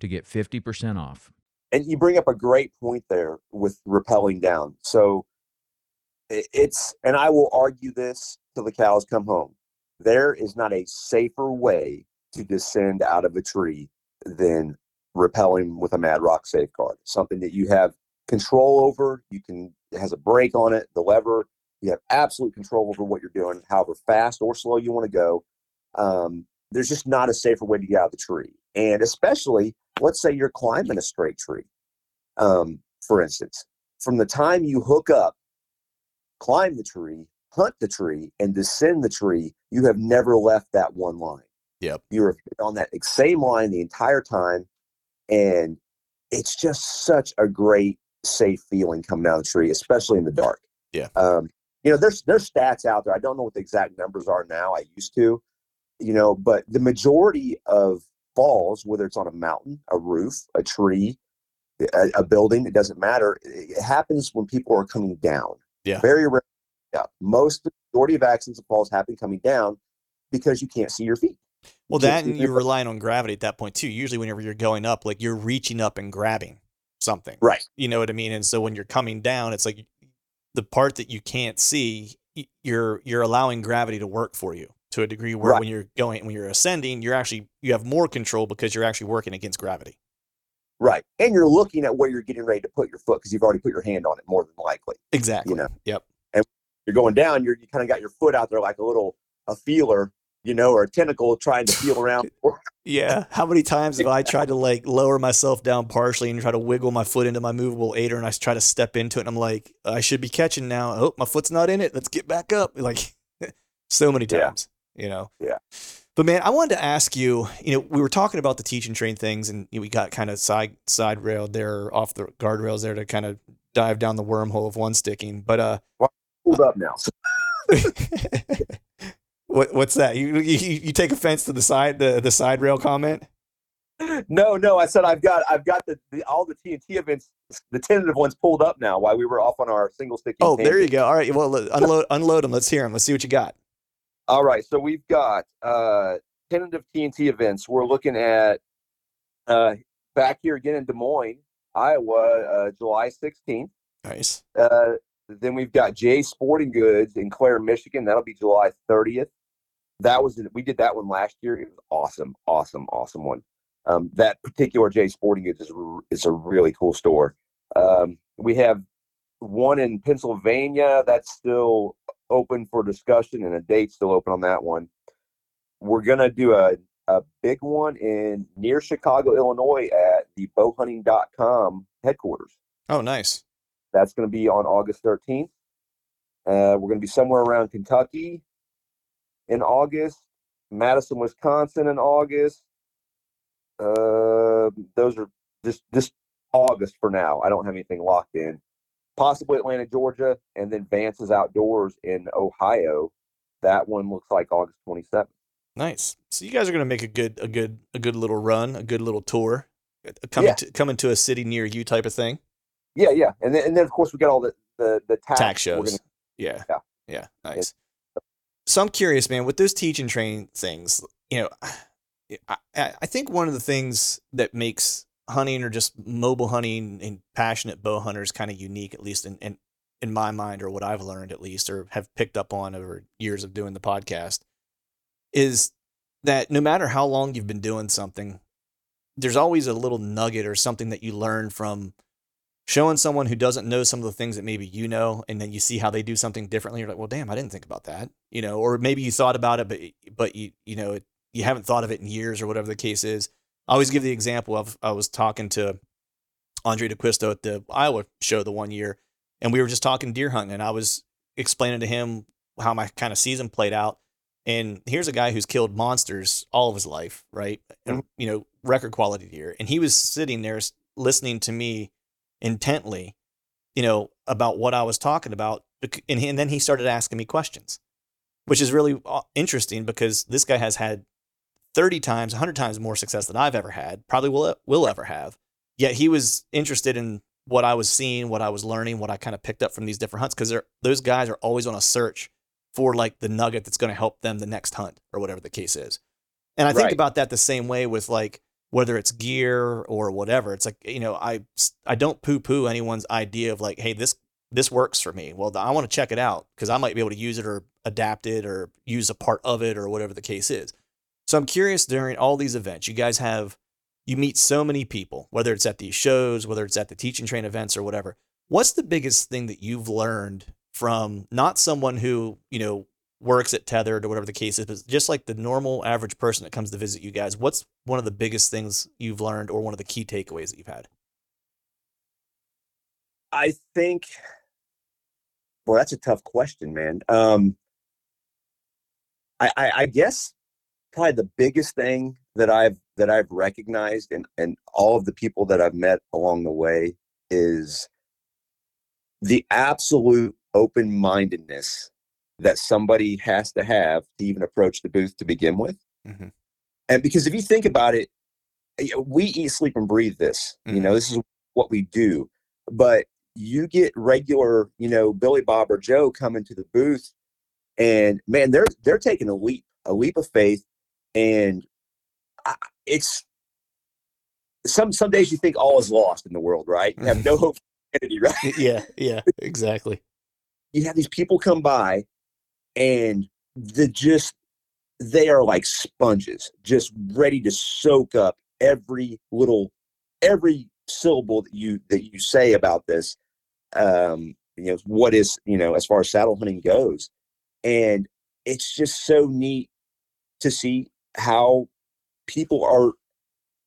to get 50% off. And you bring up a great point there with rappelling down. So it's, and I will argue this till the cows come home. There is not a safer way to descend out of a tree than rappelling with a Mad Rock safeguard. Something that you have control over. You can, has a brake on it, the lever. You have absolute control over what you're doing, however fast or slow you want to go. Um, there's just not a safer way to get out of the tree. And especially, let's say you're climbing a straight tree, um, for instance, from the time you hook up, climb the tree, hunt the tree, and descend the tree, you have never left that one line. Yep. You're on that same line the entire time. And it's just such a great, safe feeling coming down the tree, especially in the dark. Yeah. Um, you know, there's there's stats out there. I don't know what the exact numbers are now. I used to, you know, but the majority of falls, whether it's on a mountain, a roof, a tree, a, a building, it doesn't matter. It happens when people are coming down. Yeah. Very rare. Yeah. Most majority of accidents and falls happen coming down because you can't see your feet. Well, that and you're relying on gravity at that point too. Usually, whenever you're going up, like you're reaching up and grabbing something. Right. You know what I mean? And so when you're coming down, it's like the part that you can't see, you're you're allowing gravity to work for you to a degree where Right. when you're going when you're ascending, you're actually you have more control because you're actually working against gravity. Right. And you're looking at where you're getting ready to put your foot because you've already put your hand on it more than likely. Exactly. you know. Yep. And you're going down, you're, you kind of got your foot out there like a little a feeler, you know, or a tentacle trying to feel around. Yeah. How many times have I tried to like lower myself down partially and try to wiggle my foot into my movable aider and I try to step into it and I'm like, I should be catching now. Oh, my foot's not in it. Let's get back up. Like so many Yeah. You know? Yeah. But man, I wanted to ask you, you know, we were talking about the teach and train things and we got kind of side side railed there off the guardrails there to kind of dive down the wormhole of one sticking. But uh Hold up now. what what's that? You, you you take offense to the side the the side rail comment? No, no, I said I've got I've got the, the all the TNT events, the tentative ones pulled up now while we were off on our single stick. Oh, there you go. All right. Well, unload unload them. Let's hear them. Let's see what you got. All right, so we've got uh tentative TNT events. We're looking at uh back here again in Des Moines, Iowa, uh, July 16th. Nice. Uh, then we've got Jay Sporting Goods in Clare, Michigan. That'll be July 30th. That was we did that one last year. It was awesome, awesome, awesome one. Um, that particular Jay Sporting Goods is is a really cool store. Um, we have one in Pennsylvania that's still open for discussion, and a date still open on that one. We're gonna do a a big one in near Chicago, Illinois, at the bowhunting.com headquarters. Oh, nice. That's going to be on August 13th. Uh, we're going to be somewhere around Kentucky in August, Madison, Wisconsin in August. Uh, those are just just August for now. I don't have anything locked in. Possibly Atlanta, Georgia, and then Vance's Outdoors in Ohio. That one looks like August 27th. Nice. So you guys are gonna make a good a good a good little run, a good little tour, uh, coming Yeah. to coming to a city near you type of thing. Yeah, yeah, and then and then of course we got all the the the tax, TAC shows. gonna- Yeah. Yeah. Yeah. Nice. So I'm curious, man, with those teach and train things, you know, I I think one of the things that makes hunting or just mobile hunting and passionate bow hunters kind of unique, at least in, in in my mind, or what I've learned at least, or have picked up on over years of doing the podcast, is that no matter how long you've been doing something, there's always a little nugget or something that you learn from showing someone who doesn't know some of the things that maybe you know, and then you see how they do something differently. You're like, well, damn, I didn't think about that, you know, or maybe you thought about it, but but you you know it, you haven't thought of it in years or whatever the case is. I always give the example of I was talking to Andrae D'Acquisto at the Iowa show the one year, and we were just talking deer hunting, and I was explaining to him how my kind of season played out. And here's a guy who's killed monsters all of his life, right? And you know, record quality deer, and he was sitting there listening to me intently, you know, about what I was talking about, and, he, and then he started asking me questions, which is really uh, interesting because this guy has had 30 times, 100 times more success than I've ever had, probably will will ever have. Yet he was interested in what I was seeing, what I was learning, what I kind of picked up from these different hunts because those guys are always on a search for like the nugget that's going to help them the next hunt or whatever the case is. And I think Right. about that the same way with like whether it's gear or whatever. It's like, you know, I I don't poo-poo anyone's idea of like, hey, this this works for me. Well, I want to check it out because I might be able to use it or adapt it or use a part of it or whatever the case is. So I'm curious during all these events, you guys have you meet so many people, whether it's at these shows, whether it's at the teach and train events or whatever. What's the biggest thing that you've learned from not someone who, you know, works at Tethered or whatever the case is, but just like the normal average person that comes to visit you guys? What's one of the biggest things you've learned or one of the key takeaways that you've had? I think, well, that's a tough question, man. Um, I, I, I guess probably the biggest thing that I've that I've recognized and and all of the people that I've met along the way is the absolute open mindedness that somebody has to have to even approach the booth to begin with. Mhm. And because if you think about it, we eat, sleep, and breathe this. You know, this is what we do. But you get regular, you know, Billy Bob or Joe coming to the booth and man, they're they're taking a leap, a leap of faith, and I, it's some some days you think all is lost in the world, right? You have no hope for humanity, right? yeah, yeah, exactly. You have these people come by, and the just they are like sponges, just ready to soak up every little every syllable that you that you say about this. Um, you know what is you know as far as saddle hunting goes, and it's just so neat to see how people are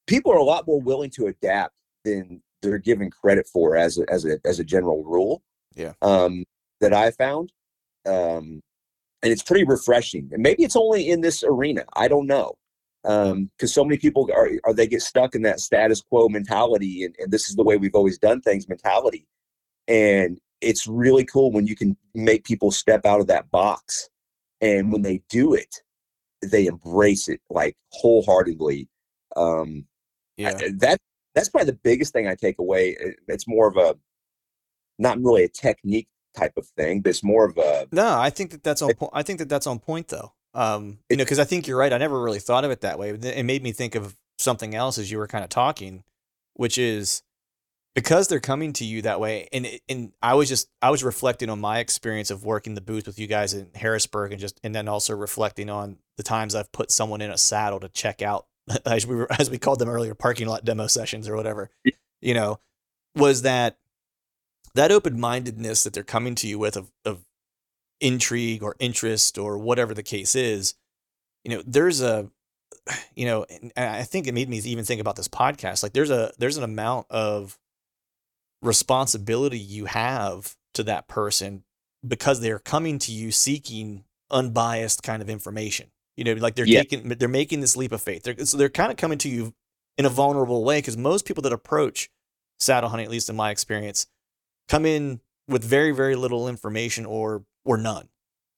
people are a lot more willing to adapt than they're given credit for as a, as a as a general rule. Yeah. Um, that I found, um, and it's pretty refreshing. And maybe it's only in this arena. I don't know, because um, so many people are are they get stuck in that status quo mentality, and, and this is the way we've always done things mentality. And it's really cool when you can make people step out of that box, and when they do it, they embrace it like wholeheartedly. Um, Yeah. I- that that's probably the biggest thing I take away. It's more of a not really a technique type of thing, but it's more of a No, I think that that's on. Po- I think that that's on point, though. Um, you know, because I think you're right. I never really thought of it that way. It made me think of something else as you were kind of talking, which is because they're coming to you that way. And and I was just I was reflecting on my experience of working the booth with you guys in Harrisburg, and just and then also reflecting on the times I've put someone in a saddle to check out, as we were, as we called them earlier, parking lot demo sessions or whatever. You know, was that that open mindedness that they're coming to you with of, of intrigue or interest or whatever the case is, you know, there's a, you know, and I think it made me even think about this podcast. Like there's a, there's an amount of responsibility you have to that person because they're coming to you seeking unbiased kind of information. You know, like they're Yeah. taking, they're making this leap of faith. They're, so they're kind of coming to you in a vulnerable way because most people that approach saddle hunting, at least in my experience, come in with very very little information or or none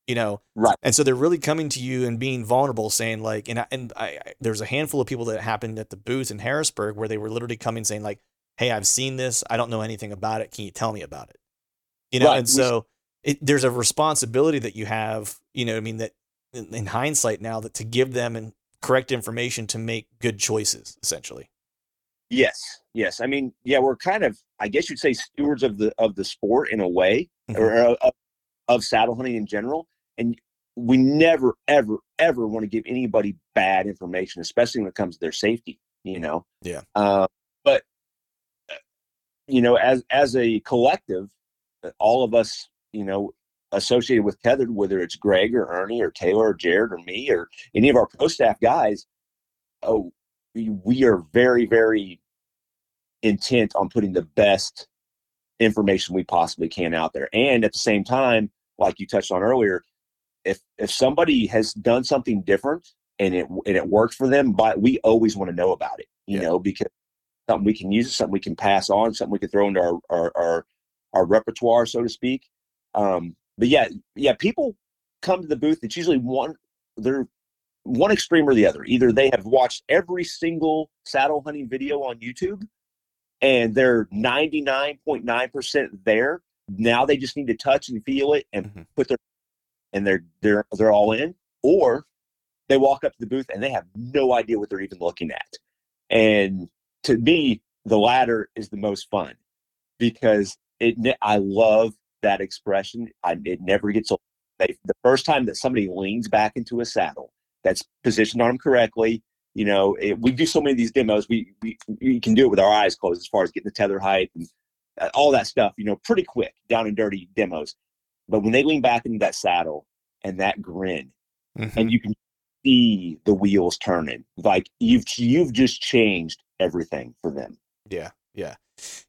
you know Right. and so they're really coming to you and being vulnerable saying like and I, and I, I there's a handful of people that happened at the booth in Harrisburg where they were literally coming saying like hey I've seen this I don't know anything about it can you tell me about it you know Right. and so it, there's a responsibility that you have you know I mean that in, in hindsight now that to give them and correct information to make good choices essentially yes, yes. I mean, yeah, we're kind of I guess you'd say stewards of the of the sport in a way, Mhm. or uh, of, of saddle hunting in general, and we never ever ever want to give anybody bad information, especially when it comes to their safety. You know. Yeah. Uh, you know, as as a collective, uh, all of us, you know, associated with tethered, whether it's Greg or Ernie or Taylor or Jared or me or any of our pro staff guys, oh, we, we are very very intent on putting the best information we possibly can out there, and at the same time, like you touched on earlier, if if somebody has done something different and it and it worked for them, but we always want to know about it, you Yeah. know, because something we can use, something we can pass on, something we can throw into our our our, our repertoire, so to speak. Um, but yeah, yeah, people come to the booth. It's usually one they're one extreme or the other. Either they have watched every single saddle hunting video on YouTube and they're 99.9% there. Now they just need to touch and feel it and Mhm. put their and they're they're they're all in. Or they walk up to the booth and they have no idea what they're even looking at. And to me, the latter is the most fun because it. I love that expression. I, it never gets old. They, the first time that somebody leans back into a saddle that's positioned on them correctly, you know, it, we do so many of these demos. We, we we can do it with our eyes closed as far as getting the tether height and uh, all that stuff. You know, pretty quick, down and dirty demos. But when they lean back into that saddle and that grin, and you can see the wheels turning, like hmm. you've you've just changed everything for them. Yeah, yeah,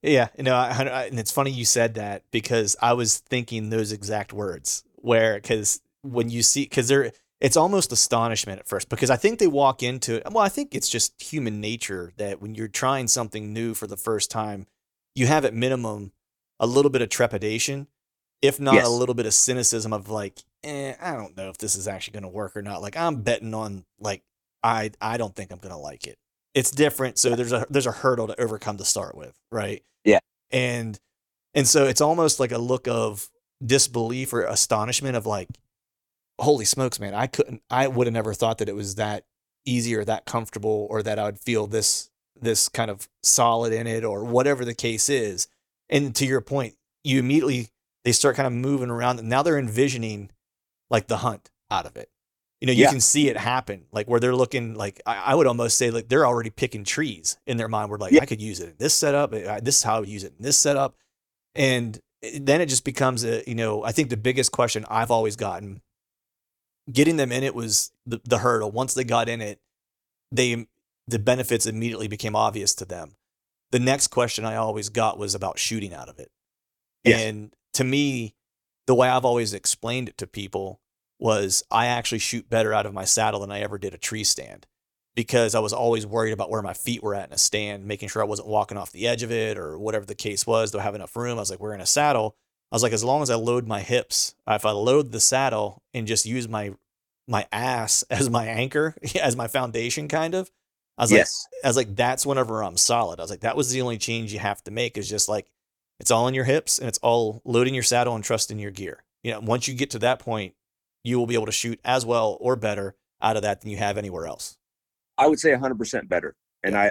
yeah. You know, I, I, and it's funny you said that because I was thinking those exact words. Where, because when you see, because they're, it's almost astonishment at first because I think they walk into it. Well, I think it's just human nature that when you're trying something new for the first time, you have at minimum a little bit of trepidation, if not Yes. a little bit of cynicism of like, eh, I don't know if this is actually going to work or not. Like I'm betting on like I I don't think I'm going to like it. It's different, so there's a there's a hurdle to overcome to start with, right? Yeah. And and so it's almost like a look of disbelief or astonishment of like holy smokes, man, I couldn't, I would have never thought that it was that easy or that comfortable or that I would feel this, this kind of solid in it or whatever the case is. And to your point, you immediately, they start kind of moving around and now they're envisioning like the hunt out of it. You know, you Yeah. can see it happen, like where they're looking. Like I, I would almost say, like they're already picking trees in their mind. Where like Yeah. I could use it in this setup. uh, This is how I would use it in this setup, and then it just becomes a. You know, I think the biggest question I've always gotten, getting them in it was the, the hurdle. Once they got in it, they the benefits immediately became obvious to them. The next question I always got was about shooting out of it, Yes. and to me, the way I've always explained it to people was I actually shoot better out of my saddle than I ever did a tree stand because I was always worried about where my feet were at in a stand, making sure I wasn't walking off the edge of it or whatever the case was. Do I have enough room? I was like, we're in a saddle. I was like, as long as I load my hips, if I load the saddle and just use my my ass as my anchor, as my foundation, kind of. I was yes. like, I was like, that's whenever I'm solid. I was like, that was the only change you have to make is just like, it's all in your hips and it's all loading your saddle and trusting your gear. You know, once you get to that point, you will be able to shoot as well or better out of that than you have anywhere else. I would say 100% better. And I,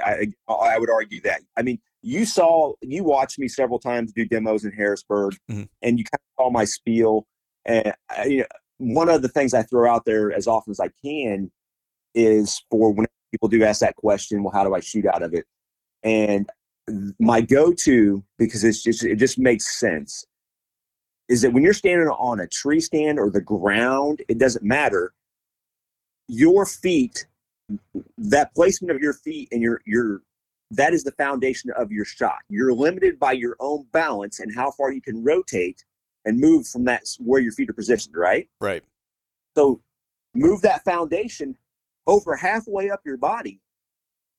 I I would argue that. I mean, you saw, you watched me several times do demos in Harrisburg, Mhm. and you kind of saw my spiel. And I, you know, one of the things I throw out there as often as I can is for when people do ask that question, well, how do I shoot out of it? And my go-to, because it's just it just makes sense, is that when you're standing on a tree stand or the ground, it doesn't matter. Your feet that placement of your feet and your your that is the foundation of your shot. You're limited by your own balance and how far you can rotate and move from that where your feet are positioned, right? Right. So move that foundation over halfway up your body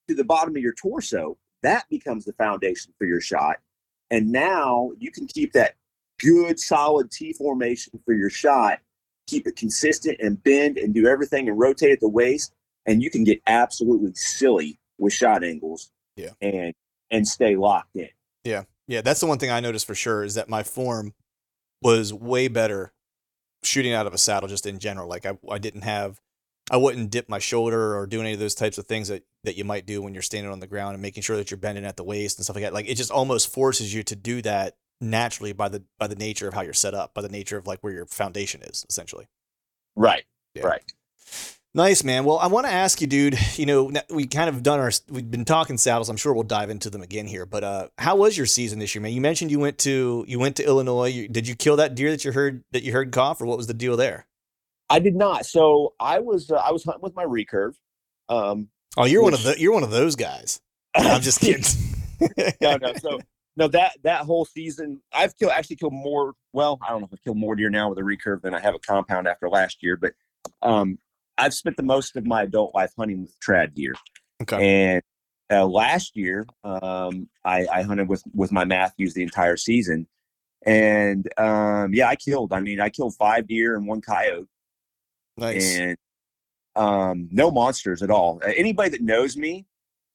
to the bottom of your torso. That becomes the foundation for your shot. And now you can keep that good solid T formation for your shot, keep it consistent and bend and do everything and rotate at the waist. And you can get absolutely silly with shot angles Yeah. and and stay locked in. Yeah. Yeah. That's the one thing I noticed for sure is that my form was way better shooting out of a saddle just in general. Like I, I didn't have, I wouldn't dip my shoulder or do any of those types of things that, that you might do when you're standing on the ground and making sure that you're bending at the waist and stuff like that. Like it just almost forces you to do that naturally by the, by the nature of how you're set up, by the nature of like where your foundation is essentially. Right. Yeah. Right. Nice, man. Well, I want to ask you, dude. You know, we kind of done our, we've been talking saddles. I'm sure we'll dive into them again here. But uh, how was your season this year, man? You mentioned you went to you went to Illinois. You, did you kill that deer that you heard that you heard cough, or what was the deal there? I did not. So I was uh, I was hunting with my recurve. Um, Oh, you're one of Which- the you're one of those guys. I'm just kidding. no, no. So no, that that whole season, I've killed actually killed more. Well, I don't know if I've killed more deer now with a recurve than I have a compound after last year, but um, I've spent the most of my adult life hunting with trad deer. Okay. And uh, last year, um, I, I hunted with with my Mathews the entire season, and um, yeah, I killed. I mean, I killed five deer and one coyote Nice. and um, no monsters at all. Anybody that knows me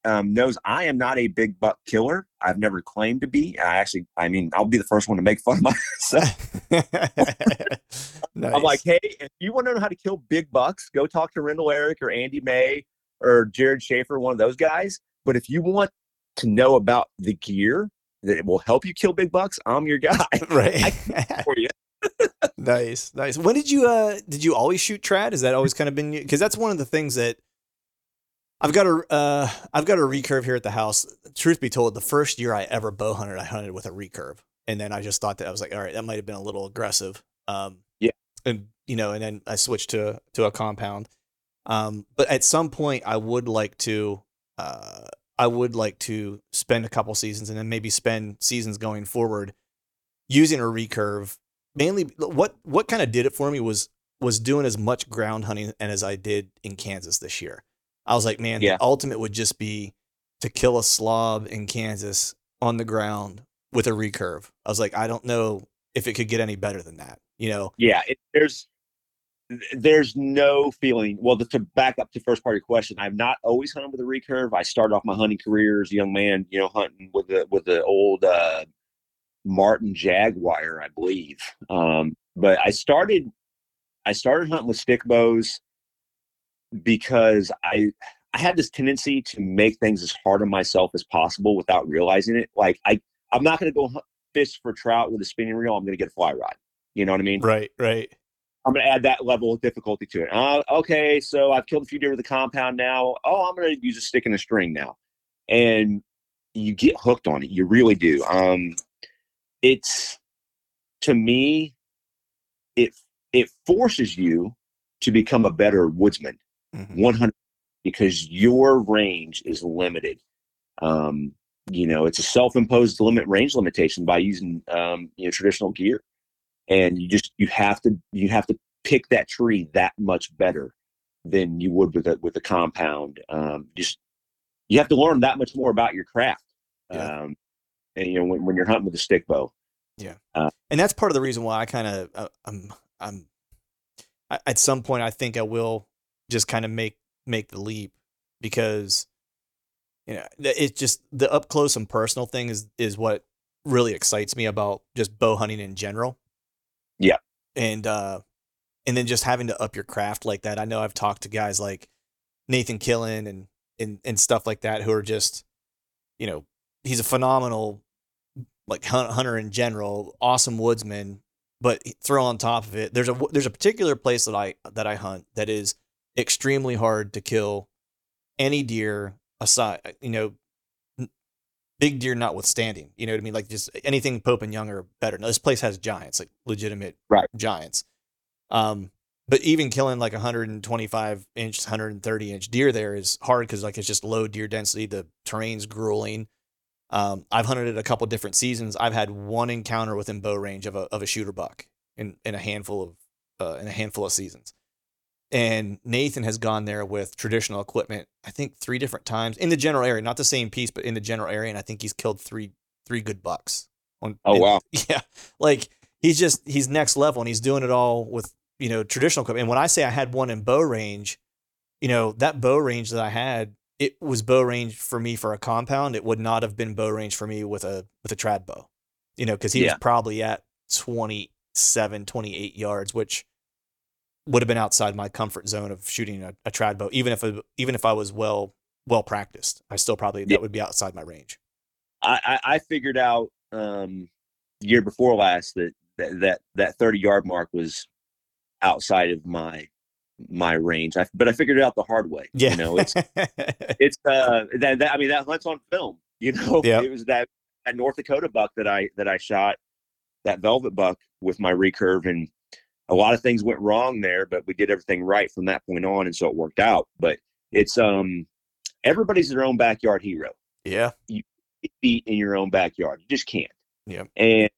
um, knows I am not a big buck killer. I've never claimed to be. I actually, I mean, I'll be the first one to make fun of myself. nice. I'm like, hey, if you want to know how to kill big bucks, go talk to Rendell Eric or Andy May or Jared Schaefer, one of those guys. But if you want to know about the gear that will help you kill big bucks, I'm your guy right. for you. Nice, nice. When did you uh did you always shoot trad? Has that always kind of been because that's one of the things that I've got a uh I've got a recurve here at the house. Truth be told, the first year I ever bow hunted, I hunted with a recurve, and then I just thought that I was like, all right, that might have been a little aggressive. Um, Yeah. and you know, and then I switched to to a compound. Um, but at some point, I would like to uh I would like to spend a couple seasons and then maybe spend seasons going forward using a recurve mainly what what kind of did it for me was was doing as much ground hunting and as I did in Kansas this year. I was like, man, Yeah. the ultimate would just be to kill a slob in Kansas on the ground with a recurve. I was like, I don't know if it could get any better than that. You know, Yeah, it, there's there's no feeling. Well, to back up to first part of your question, I've not always hunted with a recurve. I started off my hunting career as a young man, you know, hunting with the with the old uh, Martin Jaguar, I believe. Um, but I started I started hunting with stick bows because I I had this tendency to make things as hard on myself as possible without realizing it. Like I I'm not going to go hunt, fish for trout with a spinning reel. I'm going to get a fly rod. You know what I mean? Right, right. I'm going to add that level of difficulty to it. Uh, okay, so I've killed a few deer with the compound now. Oh, I'm going to use a stick and a string now, and you get hooked on it. You really do. Um, it's to me, it it forces you to become a better woodsman, Mhm. 100, because your range is limited. Um, you know, it's a self-imposed limit range limitation by using um, you know traditional gear, and you just you have to you have to pick that tree that much better than you would with a with a compound. Um, just you have to learn that much more about your craft. Yeah. Um, and you know when, when you're hunting with a stick bow. Yeah, and that's part of the reason why I kind of uh, I'm I'm I, at some point I think I will just kind of make make the leap because you know it's just the up close and personal thing is is what really excites me about just bow hunting in general. Yeah. and uh, and then just having to up your craft like that. I know I've talked to guys like Nathan Killen and and and stuff like that who are just you know he's a phenomenal like hunter in general, awesome woodsman. But throw on top of it, there's a there's a particular place that I that I hunt that is extremely hard to kill any deer aside, you know, big deer notwithstanding. You know what I mean? Like just anything Pope and Young are better. Now this place has giants, like legitimate Right. giants. Um, but even killing like 125 inch, 130 inch deer there is hard because like it's just low deer density. The terrain's grueling. Um, I've hunted it a couple different seasons. I've had one encounter within bow range of a of a shooter buck in in a handful of uh, in a handful of seasons. And Nathan has gone there with traditional equipment. I think three different times in the general area, not the same piece, but in the general area. And I think he's killed three three good bucks. On Oh, in- wow. yeah, like he's just he's next level, and he's doing it all with you know traditional equipment. And when I say I had one in bow range, you know that bow range that I had, it was bow range for me for a compound. It would not have been bow range for me with a with a trad bow, you know, because he Yeah. was probably at 27, 28 yards, which would have been outside my comfort zone of shooting a, a trad bow, even if it, even if I was well well practiced. I still probably Yeah. that would be outside my range. I, I, I figured out um, year before last that, that that that 30 yard mark was outside of my my range. I, but I figured it out the hard way. Yeah, You know, it's it's uh that, that I mean that hunt's on film. You know, Yep. it was that that North Dakota buck that I that I shot that velvet buck with my recurve and a lot of things went wrong there, but we did everything right from that point on, and so it worked out. But it's um everybody's their own backyard hero. yeah, you Beat in your own backyard, you just can't. Yeah. And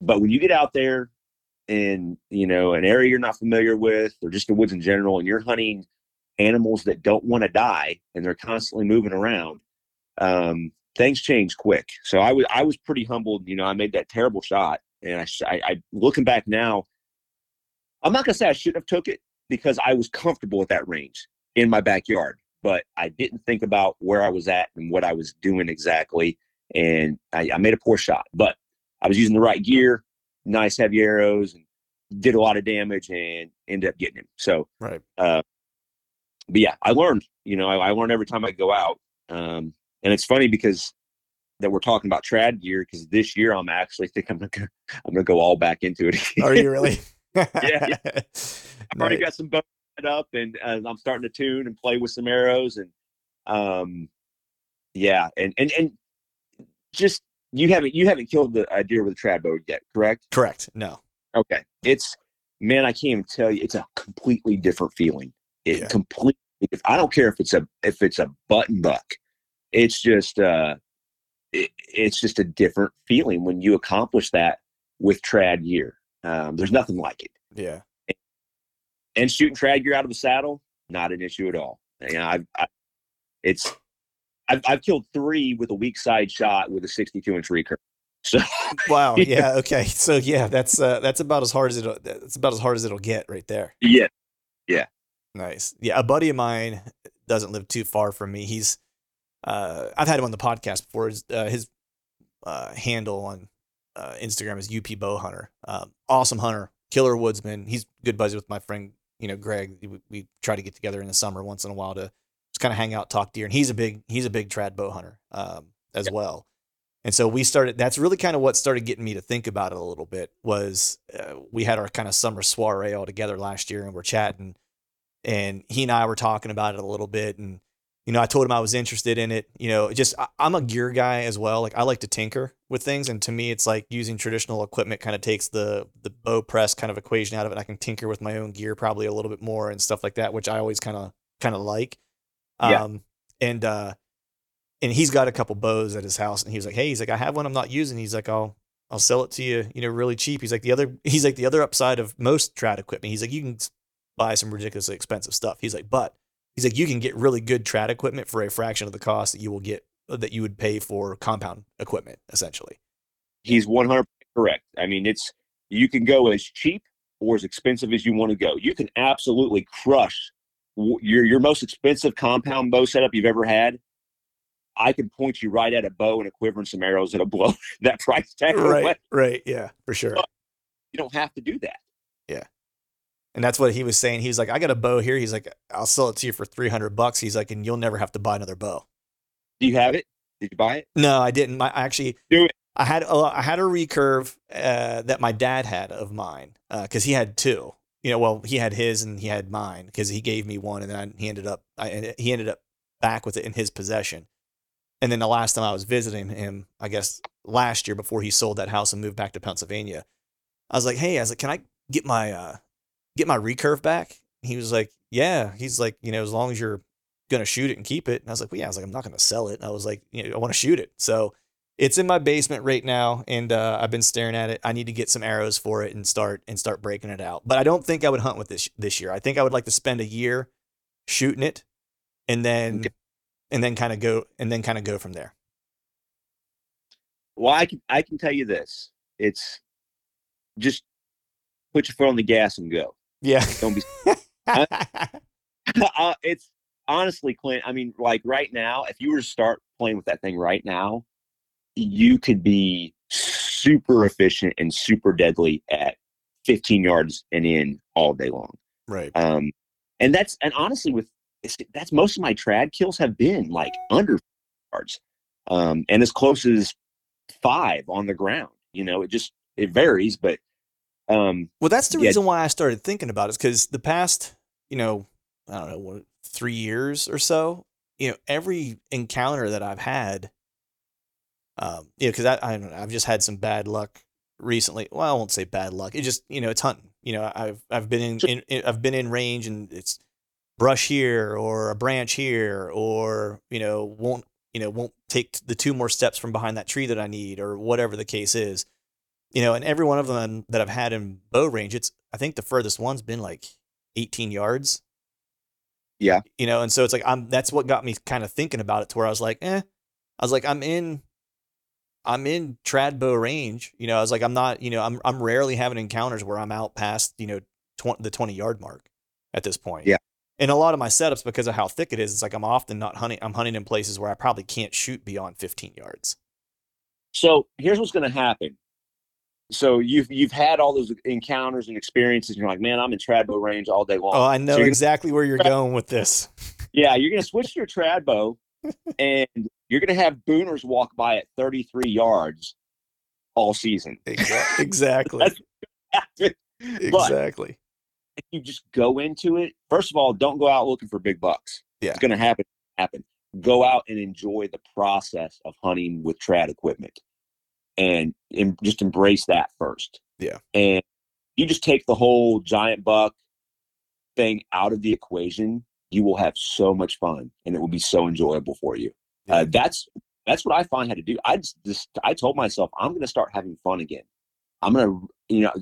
but when you get out there in you know an area you're not familiar with, or just the woods in general, and you're hunting animals that don't want to die and they're constantly moving around, um, things change quick. So I was I was pretty humbled. You know, I made that terrible shot, and I, I, I looking back now, I'm not gonna say I shouldn't have took it because I was comfortable at that range in my backyard, but I didn't think about where I was at and what I was doing exactly, and I, I made a poor shot. But I was using the right gear, nice heavy arrows, and did a lot of damage and ended up getting him. So right. Uh, but yeah, I learned. You know, I, I learn every time I go out. Um, and it's funny because that we're talking about trad gear because this year I'm actually think I'm gonna I'm gonna go all back into it. again. Are you really? Yeah, I've already got some bows set up and uh, I'm starting to tune and play with some arrows and um yeah and and and just you haven't you haven't killed the a deer with a trad bow yet, correct? Correct. No. Okay. It's man, I can't even tell you. It's a completely different feeling. It Yeah. completely. If I don't care if it's a if it's a button buck, it's just uh, it, it's just a different feeling when you accomplish that with trad gear. Um, there's nothing like it. Yeah. And shooting trad gear out of the saddle, not an issue at all. You know, I've, I, it's I've, I've killed three with a weak side shot with a 62 inch recurve. So Wow. Yeah. Okay. So yeah, that's uh, that's about as hard as it'll. That's about as hard as it'll get right there. yeah, yeah, Nice. Yeah, a buddy of mine doesn't live too far from me. He's uh I've had him on the podcast before. His uh, his uh, handle on uh, Instagram is UP Bow Hunter. Um, awesome hunter, killer woodsman. He's good buddies with my friend, you know, Greg. We, we try to get together in the summer once in a while to kind of hang out, talk deer. And he's a big he's a big trad bow hunter um, as well. And so we started. That's really kind of what started getting me to think about it a little bit. Was uh, we had our kind of summer soiree all together last year, and we're chatting, and he and I were talking about it a little bit, and you know, I told him I was interested in it. You know, just I, I'm a gear guy as well. Like I like to tinker with things, and to me, it's like using traditional equipment kind of takes the the bow press kind of equation out of it. I can tinker with my own gear probably a little bit more and stuff like that, which I always kind of kind of like. Yeah. Um, and uh, and he's got a couple bows at his house, and he was like, "Hey, he's like, I have one I'm not using." He's like, "I'll I'll sell it to you, you know, really cheap." He's like the other he's like the other upside of most trad equipment. He's like, you can buy some ridiculously expensive stuff. He's like, but he's like, you can get really good trad equipment for a fraction of the cost that you will get that you would pay for compound equipment, essentially. He's 100 correct. I mean, it's you can go as cheap or as expensive as you want to go. You can absolutely crush w- your your most expensive compound bow setup you've ever had. I can point you right at a bow and a quiver and some arrows that'll blow that price tag away. Right, right, yeah, for sure. You don't have to do that. Yeah, and that's what he was saying. He was like, I got a bow here. He's like, I'll sell it to you for three hundred bucks. He's like, and you'll never have to buy another bow. Do you have it? Did you buy it? No, I didn't. My, I actually Do it. I had a, I had a recurve uh, that my dad had of mine because he had two. You know, well, he had his and he had mine because he gave me one, and then I, he ended up I, he ended up back with it in his possession. And then the last time I was visiting him, I guess last year before he sold that house and moved back to Pennsylvania, I was like, "Hey, I was like, can I get my uh, get my recurve back?" He was like, "Yeah." He's like, "You know, as long as you're gonna shoot it and keep it." And I was like, "Well, yeah." I was like, "I'm not gonna sell it." I was like, "You know, I want to shoot it." So it's in my basement right now, and uh, I've been staring at it. I need to get some arrows for it and start and start breaking it out. But I don't think I would hunt with this this year. I think I would like to spend a year shooting it, and then Okay. and then kind of go and then kind of go from there. Well, I can I can tell you this. It's just put your foot on the gas and go. Yeah. Don't be uh, it's honestly, Clint. I mean, like right now, if you were to start playing with that thing right now, you could be super efficient and super deadly at 15 yards and in all day long. right. Um, and that's and honestly, with that's most of my trad kills have been like under yards, um, and as close as five on the ground. You know, it just it varies, but um, Well, that's the Yeah. reason why I started thinking about it, because the past, you know, I don't know, what, three years or so, you know, every encounter that I've had, um, you know, because I, I don't know, I've just had some bad luck recently. Well, I won't say bad luck. It just, you know, it's hunting. You know, I've I've been in, in, in I've been in range and it's brush here or a branch here or you know won't you know won't take the two more steps from behind that tree that I need or whatever the case is you know, and every one of them that I've had in bow range, it's I think the furthest one's been like 18 yards. Yeah. You know, and so it's like I'm that's what got me kind of thinking about it to where I was like, eh. I was like, I'm in I'm in trad bow range. You know, I was like, I'm not, you know, I'm I'm rarely having encounters where I'm out past, you know, 20, the 20 yard mark at this point. Yeah. And a lot of my setups, because of how thick it is, it's like I'm often not hunting. I'm hunting in places where I probably can't shoot beyond 15 yards. So here's what's going to happen. So you've you've had all those encounters and experiences. And you're like, man, I'm in Tradbow range all day long. Oh, I know you're gonna- exactly where you're going with this. yeah, you're going to switch to your Tradbow, and you're going to have booners walk by at 33 yards all season. Exa- Exactly. Exactly. if you just go into it, first of all, don't go out looking for big bucks. Yeah. It's going to happen. Happen. Go out and enjoy the process of hunting with trad equipment, and, and just embrace that first. Yeah. And you just take the whole giant buck thing out of the equation. You will have so much fun, and it will be so enjoyable for you. Yeah. Uh, that's that's what I find had to do. I just, just I told myself I'm going to start having fun again. I'm going to you know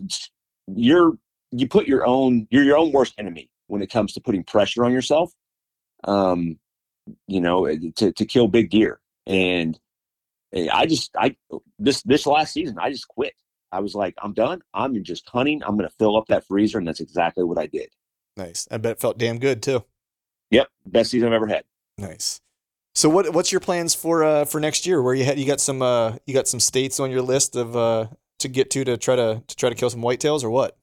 you're you put your own you're your own worst enemy when it comes to putting pressure on yourself um you know eh, to to kill big deer and eh, i just i this this last season i just quit i was like i'm done i'm just hunting i'm going to fill up that freezer and that's exactly what i did Nice. I bet it felt damn good too. yep best season i've ever had Nice. So what what's your plans for uh for next year? Where you had you got some uh you got some states on your list of uh to get to to try to to try to kill some whitetails or what?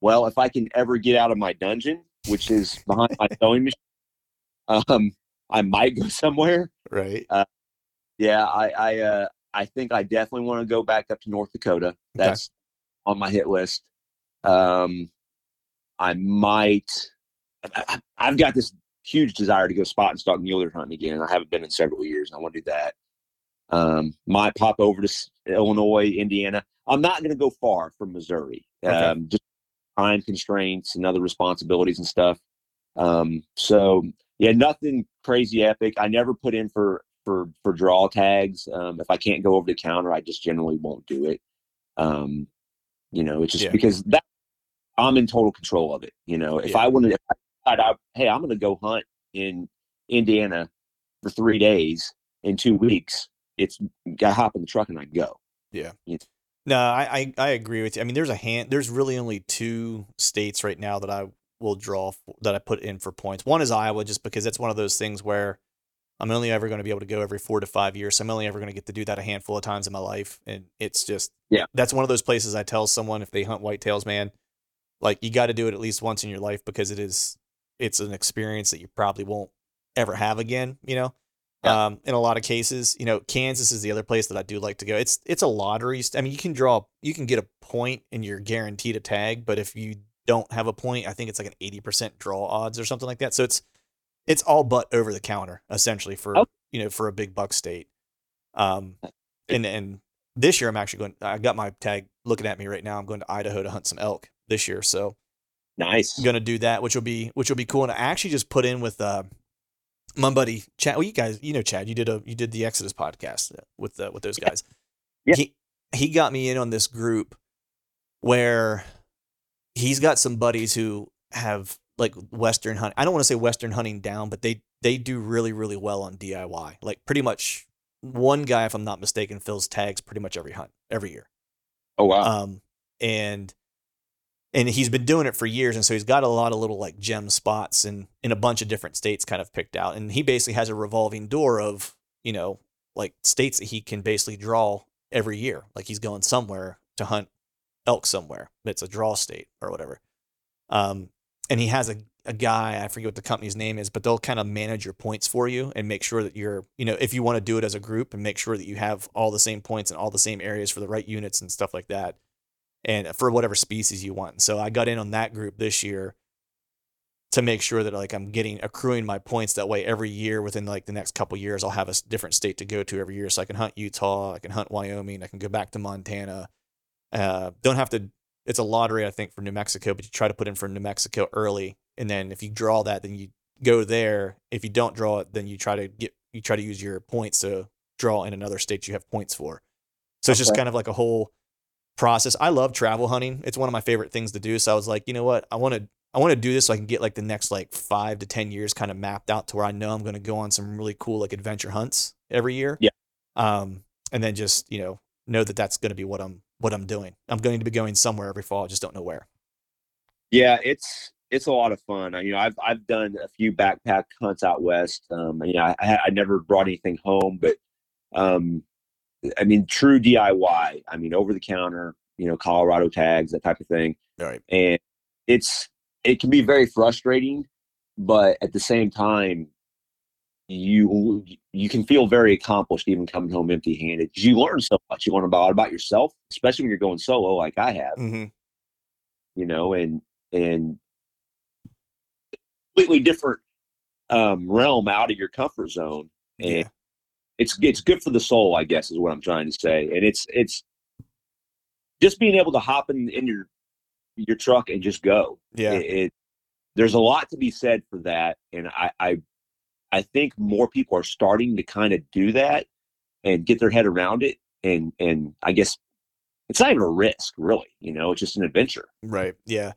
well, if I can ever get out of my dungeon, which is behind my sewing machine, um, I might go somewhere. Right. Uh, yeah, I I uh, I think I definitely want to go back up to North Dakota. That's okay. on my hit list. Um, I might. I, have got this huge desire to go spot and stalk mule deer hunting again. I haven't been in several years, and I want to do that. Um, might pop over to Illinois, Indiana. I'm not going to go far from Missouri. Okay. Um, just time constraints and other responsibilities and stuff. Um, so yeah, nothing crazy epic. I never put in for for for draw tags. Um, if I can't go over the counter, I just generally won't do it. Um, you know, it's just yeah. because that I'm in total control of it. You know, if yeah. I wanted, if I decide, hey, I'm going to go hunt in Indiana for three days in two weeks, it's got to hop in the truck and I go. Yeah. Know? No, I, I, I agree with you. I mean, there's a hand. There's really only two states right now that I will draw that I put in for points. One is Iowa, just because it's one of those things where I'm only ever going to be able to go every four to five years. So I'm only ever going to get to do that a handful of times in my life, and it's just yeah. That's one of those places I tell someone if they hunt whitetails, man, like you got to do it at least once in your life because it is it's an experience that you probably won't ever have again. You know. Yeah. Um, in a lot of cases, you know, Kansas is the other place that I do like to go. It's it's a lottery. I mean, you can draw, you can get a point and you're guaranteed a tag, but if you don't have a point, I think it's like an 80% draw odds or something like that. So it's it's all but over the counter essentially for oh. you know for a big buck state. Um, and and this year I'm actually going. I got my tag looking at me right now. I'm going to Idaho to hunt some elk this year. So nice. I'm gonna do that, which will be which will be cool. And I actually just put in with uh my buddy Chad. Well, you guys, you know Chad. You did a you did the Exodus podcast with uh, with those guys. Yeah. He he got me in on this group where he's got some buddies who have like western hunting. I don't want to say western hunting down, but they they do really really well on DIY. Like pretty much one guy, if I'm not mistaken, fills tags pretty much every hunt every year. Oh wow. Um, and and he's been doing it for years, and so he's got a lot of little like gem spots in in a bunch of different states kind of picked out, and he basically has a revolving door of you know like states that he can basically draw every year. Like he's going somewhere to hunt elk somewhere. It's a draw state or whatever. Um, and he has a, a guy, I forget what the company's name is, but they'll kind of manage your points for you and make sure that you're, you know, if you want to do it as a group and make sure that you have all the same points in all the same areas for the right units and stuff like that. And for whatever species you want. So I got in on that group this year to make sure that like I'm getting accruing my points that way every year within like the next couple years I'll have a different state to go to every year so I can hunt Utah, I can hunt Wyoming, I can go back to Montana. Uh, don't have to it's a lottery, I think, for New Mexico, but you try to put in for New Mexico early, and then if you draw that, then you go there. If you don't draw it, then you try to get you try to use your points to draw in another state you have points for. So it's just kind of like a whole process. I love travel hunting. It's one of my favorite things to do. So I was like, you know what? I want to I want to do this so I can get like the next like five to ten years kind of mapped out to where I know I'm going to go on some really cool like adventure hunts every year. Yeah. Um, and then just you know know that that's going to be what I'm what I'm doing. I'm going to be going somewhere every fall. I just don't know where. Yeah, it's it's a lot of fun. You know, I've I've done a few backpack hunts out west. Um, you know, I, I never brought anything home, but um, I mean, true DIY. I mean, over the counter. You know, Colorado tags, that type of thing. Right. And it's it can be very frustrating, but at the same time, you you can feel very accomplished even coming home empty handed you learn so much you learn about about yourself especially when you're going solo like i have mm-hmm. you know and and completely different um, realm out of your comfort zone and yeah. It's it's good for the soul i guess is what i'm trying to say and it's it's just being able to hop in in your your truck and just go yeah it, it there's a lot to be said for that and i i I think more people are starting to kind of do that and get their head around it. And and I guess it's not even a risk, really. You know, it's just an adventure. Right. Yeah.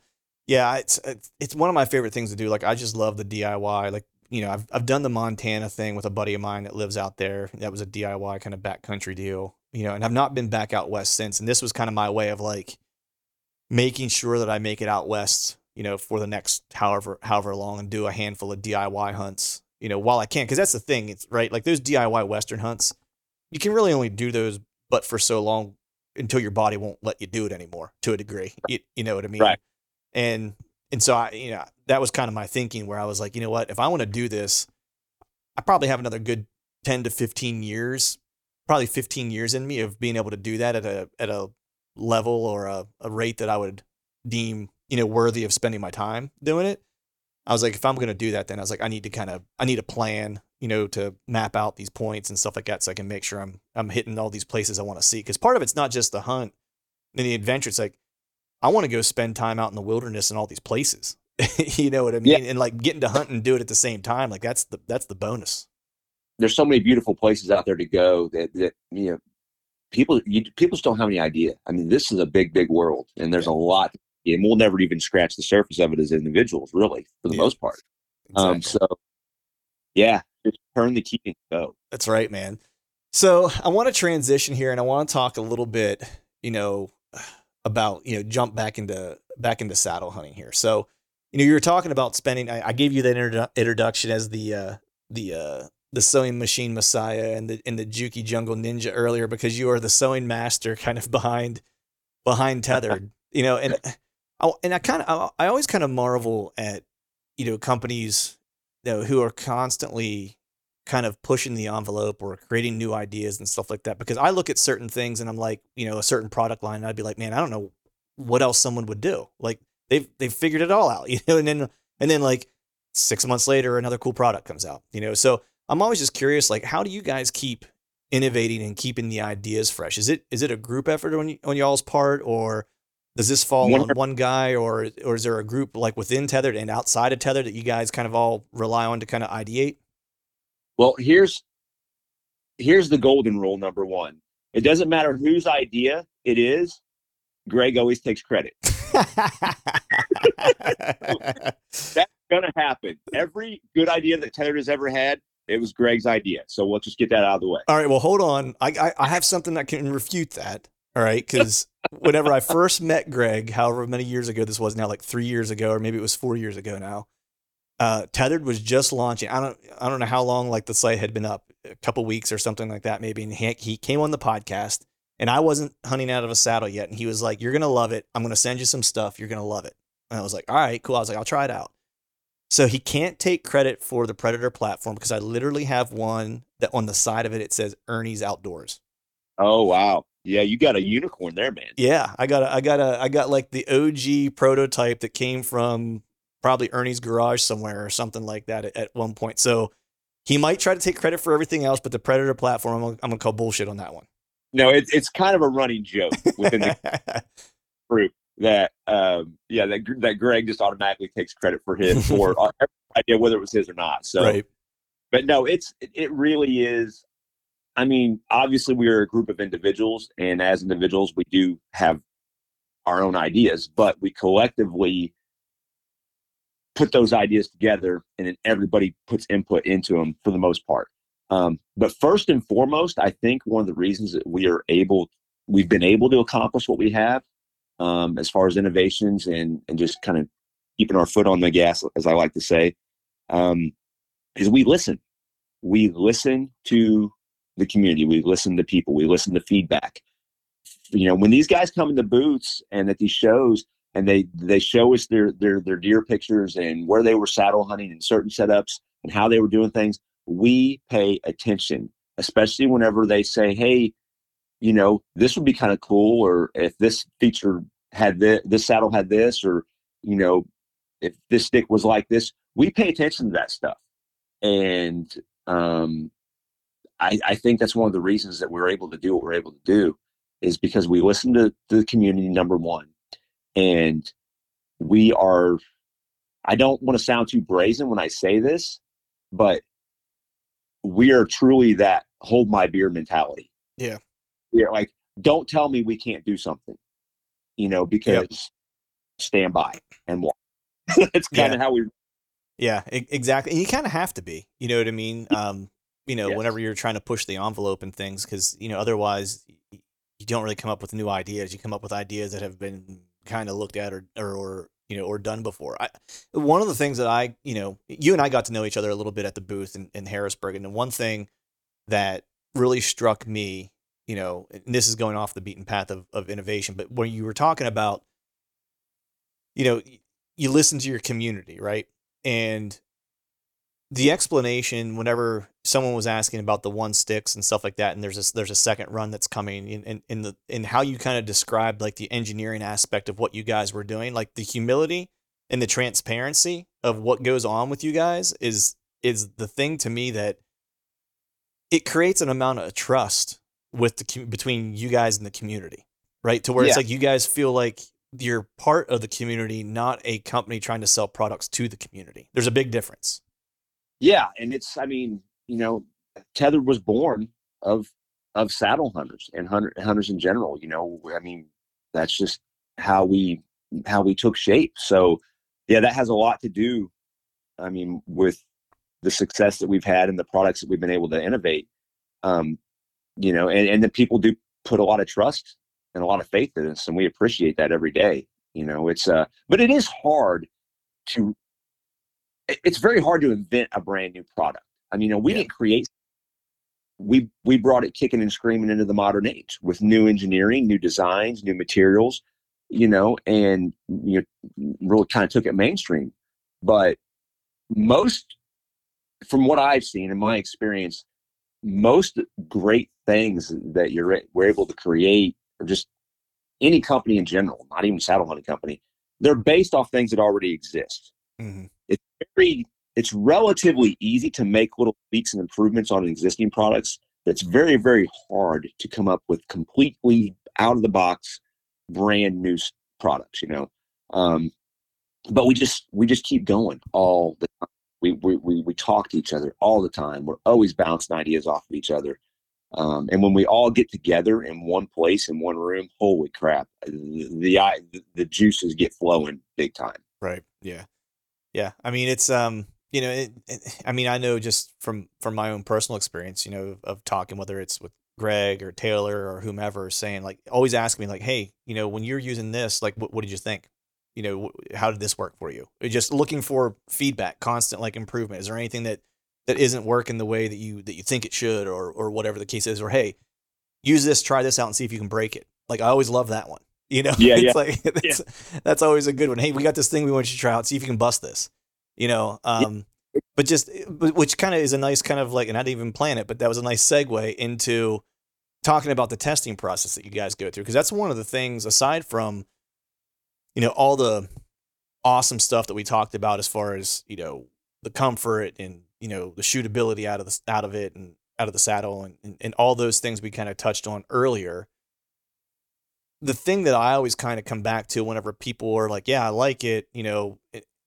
Yeah. It's it's one of my favorite things to do. Like I just love the DIY. Like you know, I've I've done the Montana thing with a buddy of mine that lives out there. That was a DIY kind of backcountry deal. You know, and I've not been back out west since. And this was kind of my way of like making sure that I make it out west. You know, for the next however however long, and do a handful of DIY hunts you know, while I can, because that's the thing, it's right. Like those DIY Western hunts, you can really only do those, but for so long until your body won't let you do it anymore to a degree. You, you know what I mean? Right. And and so I, you know, that was kind of my thinking where I was like, you know what, if I want to do this, I probably have another good 10 to 15 years, probably 15 years in me of being able to do that at a at a level or a, a rate that I would deem, you know, worthy of spending my time doing it. I was like, if I'm going to do that, then I was like, I need to kind of, I need a plan, you know, to map out these points and stuff like that, so I can make sure I'm, I'm hitting all these places I want to see. Because part of it's not just the hunt and the adventure. It's like I want to go spend time out in the wilderness and all these places. you know what I mean? Yeah. And like getting to hunt and do it at the same time, like that's the that's the bonus. There's so many beautiful places out there to go that that you know people you, people just don't have any idea. I mean, this is a big, big world, and there's yeah. a lot and we'll never even scratch the surface of it as individuals, really, for the yeah. most part. Um, exactly. Um, so, yeah, just turn the key and go. That's right, man. So I want to transition here, and I want to talk a little bit, you know, about you know jump back into back into saddle hunting here. So, you know, you were talking about spending. I, I gave you that introdu- introduction as the uh, the uh, the sewing machine messiah and the and the Juki jungle ninja earlier because you are the sewing master, kind of behind behind tethered. you know, and Oh, and I kind of I always kind of marvel at you know companies you know, who are constantly kind of pushing the envelope or creating new ideas and stuff like that because I look at certain things and I'm like, you know, a certain product line and I'd be like, man, I don't know what else someone would do. Like they've they've figured it all out, you know, and then and then like 6 months later another cool product comes out, you know. So I'm always just curious like how do you guys keep innovating and keeping the ideas fresh? Is it is it a group effort on y- on y'all's part or does this fall on one guy, or or is there a group like within Tethered and outside of Tethered that you guys kind of all rely on to kind of ideate? Well, here's here's the golden rule number one. It doesn't matter whose idea it is. Greg always takes credit. That's gonna happen. Every good idea that Tethered has ever had, it was Greg's idea. So we'll just get that out of the way. All right. Well, hold on. I I, I have something that can refute that. All right, because whenever I first met Greg, however many years ago this was now, like three years ago, or maybe it was four years ago now, uh, Tethered was just launching. I don't I don't know how long like the site had been up, a couple weeks or something like that, maybe. And he, he came on the podcast, and I wasn't hunting out of a saddle yet, and he was like, "You're gonna love it. I'm gonna send you some stuff. You're gonna love it." And I was like, "All right, cool." I was like, "I'll try it out." So he can't take credit for the Predator platform because I literally have one that on the side of it it says Ernie's Outdoors. Oh wow! Yeah, you got a unicorn there, man. Yeah, I got a, I got a, I got like the OG prototype that came from probably Ernie's garage somewhere or something like that at, at one point. So he might try to take credit for everything else, but the Predator platform, I'm gonna, I'm gonna call bullshit on that one. No, it's it's kind of a running joke within the group that um, yeah that that Greg just automatically takes credit for his for idea whether it was his or not. So, right. but no, it's it really is. I mean, obviously, we are a group of individuals, and as individuals, we do have our own ideas, but we collectively put those ideas together, and then everybody puts input into them for the most part. Um, but first and foremost, I think one of the reasons that we are able, we've been able to accomplish what we have, um, as far as innovations and and just kind of keeping our foot on the gas, as I like to say, um, is we listen. We listen to the community. We listen to people. We listen to feedback. You know, when these guys come in the booths and at these shows and they they show us their their their deer pictures and where they were saddle hunting and certain setups and how they were doing things, we pay attention, especially whenever they say, "Hey, you know, this would be kind of cool," or if this feature had this, this saddle had this, or you know, if this stick was like this, we pay attention to that stuff. And um, I, I think that's one of the reasons that we're able to do what we're able to do is because we listen to the community number one and we are i don't want to sound too brazen when i say this but we are truly that hold my beer mentality yeah yeah like don't tell me we can't do something you know because yep. stand by and watch that's kind of yeah. how we yeah exactly and you kind of have to be you know what i mean um you know, yes. whenever you're trying to push the envelope and things, because you know, otherwise you don't really come up with new ideas. You come up with ideas that have been kind of looked at or, or, or you know, or done before. I, one of the things that I, you know, you and I got to know each other a little bit at the booth in, in Harrisburg, and the one thing that really struck me, you know, and this is going off the beaten path of, of innovation, but when you were talking about you know, you listen to your community, right? And the explanation whenever someone was asking about the one sticks and stuff like that, and there's a, there's a second run that's coming in, in, in the in how you kind of described like the engineering aspect of what you guys were doing, like the humility and the transparency of what goes on with you guys is is the thing to me that it creates an amount of trust with the between you guys and the community, right? To where yeah. it's like you guys feel like you're part of the community, not a company trying to sell products to the community. There's a big difference. Yeah, and it's I mean, you know, Tethered was born of of saddle hunters and hunter, hunters in general. You know, I mean, that's just how we how we took shape. So, yeah, that has a lot to do. I mean, with the success that we've had and the products that we've been able to innovate. Um, you know, and and the people do put a lot of trust and a lot of faith in us, and we appreciate that every day. You know, it's uh, but it is hard to it's very hard to invent a brand new product. I mean, you know, we yeah. didn't create. We we brought it kicking and screaming into the modern age with new engineering, new designs, new materials, you know, and you know, really kind of took it mainstream. But most, from what I've seen in my experience, most great things that you're we're able to create, or just any company in general, not even saddle hunting company, they're based off things that already exist. Mm-hmm it's relatively easy to make little tweaks and improvements on existing products. It's very, very hard to come up with completely out of the box, brand new products. You know, um, but we just we just keep going all the time. We, we we we talk to each other all the time. We're always bouncing ideas off of each other. Um, and when we all get together in one place in one room, holy crap, the the, the juices get flowing big time. Right. Yeah. Yeah, I mean it's um you know it, it, I mean I know just from from my own personal experience you know of talking whether it's with Greg or Taylor or whomever saying like always ask me like hey you know when you're using this like what, what did you think? You know how did this work for you? Just looking for feedback constant like improvement. Is there anything that that isn't working the way that you that you think it should or or whatever the case is? Or hey use this try this out and see if you can break it. Like I always love that one you know, yeah, it's yeah. like that's, yeah. that's always a good one. Hey, we got this thing we want you to try out. See if you can bust this. You know, um, yeah. but just but which kind of is a nice kind of like, and I didn't even plan it, but that was a nice segue into talking about the testing process that you guys go through because that's one of the things aside from you know all the awesome stuff that we talked about as far as you know the comfort and you know the shootability out of the out of it and out of the saddle and, and, and all those things we kind of touched on earlier the thing that I always kind of come back to whenever people are like, yeah, I like it, you know,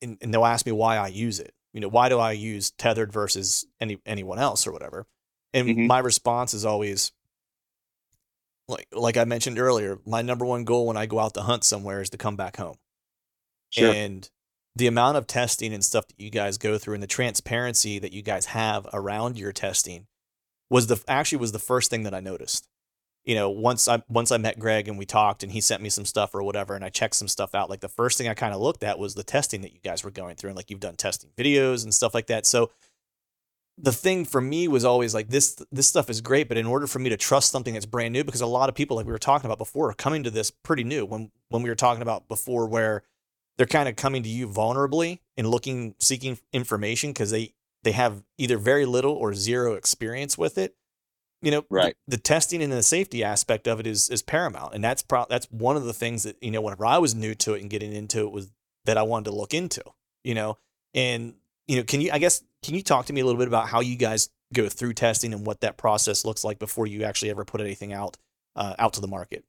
and, and they'll ask me why I use it. You know, why do I use tethered versus any anyone else or whatever? And mm-hmm. my response is always like like I mentioned earlier, my number one goal when I go out to hunt somewhere is to come back home. Sure. And the amount of testing and stuff that you guys go through and the transparency that you guys have around your testing was the actually was the first thing that I noticed you know, once I once I met Greg and we talked and he sent me some stuff or whatever and I checked some stuff out, like the first thing I kind of looked at was the testing that you guys were going through and like you've done testing videos and stuff like that. So the thing for me was always like this this stuff is great, but in order for me to trust something that's brand new, because a lot of people like we were talking about before are coming to this pretty new when when we were talking about before where they're kind of coming to you vulnerably and looking seeking information because they they have either very little or zero experience with it you know right. the, the, testing and the safety aspect of it is is paramount. And that's pro- that's one of the things that you know whenever i was new to it and getting into it was that i wanted to look into you know? And you know can you i guess can you talk to me a little bit about how you guys go through testing and what that process looks like before you actually ever put anything out uh, out to the market?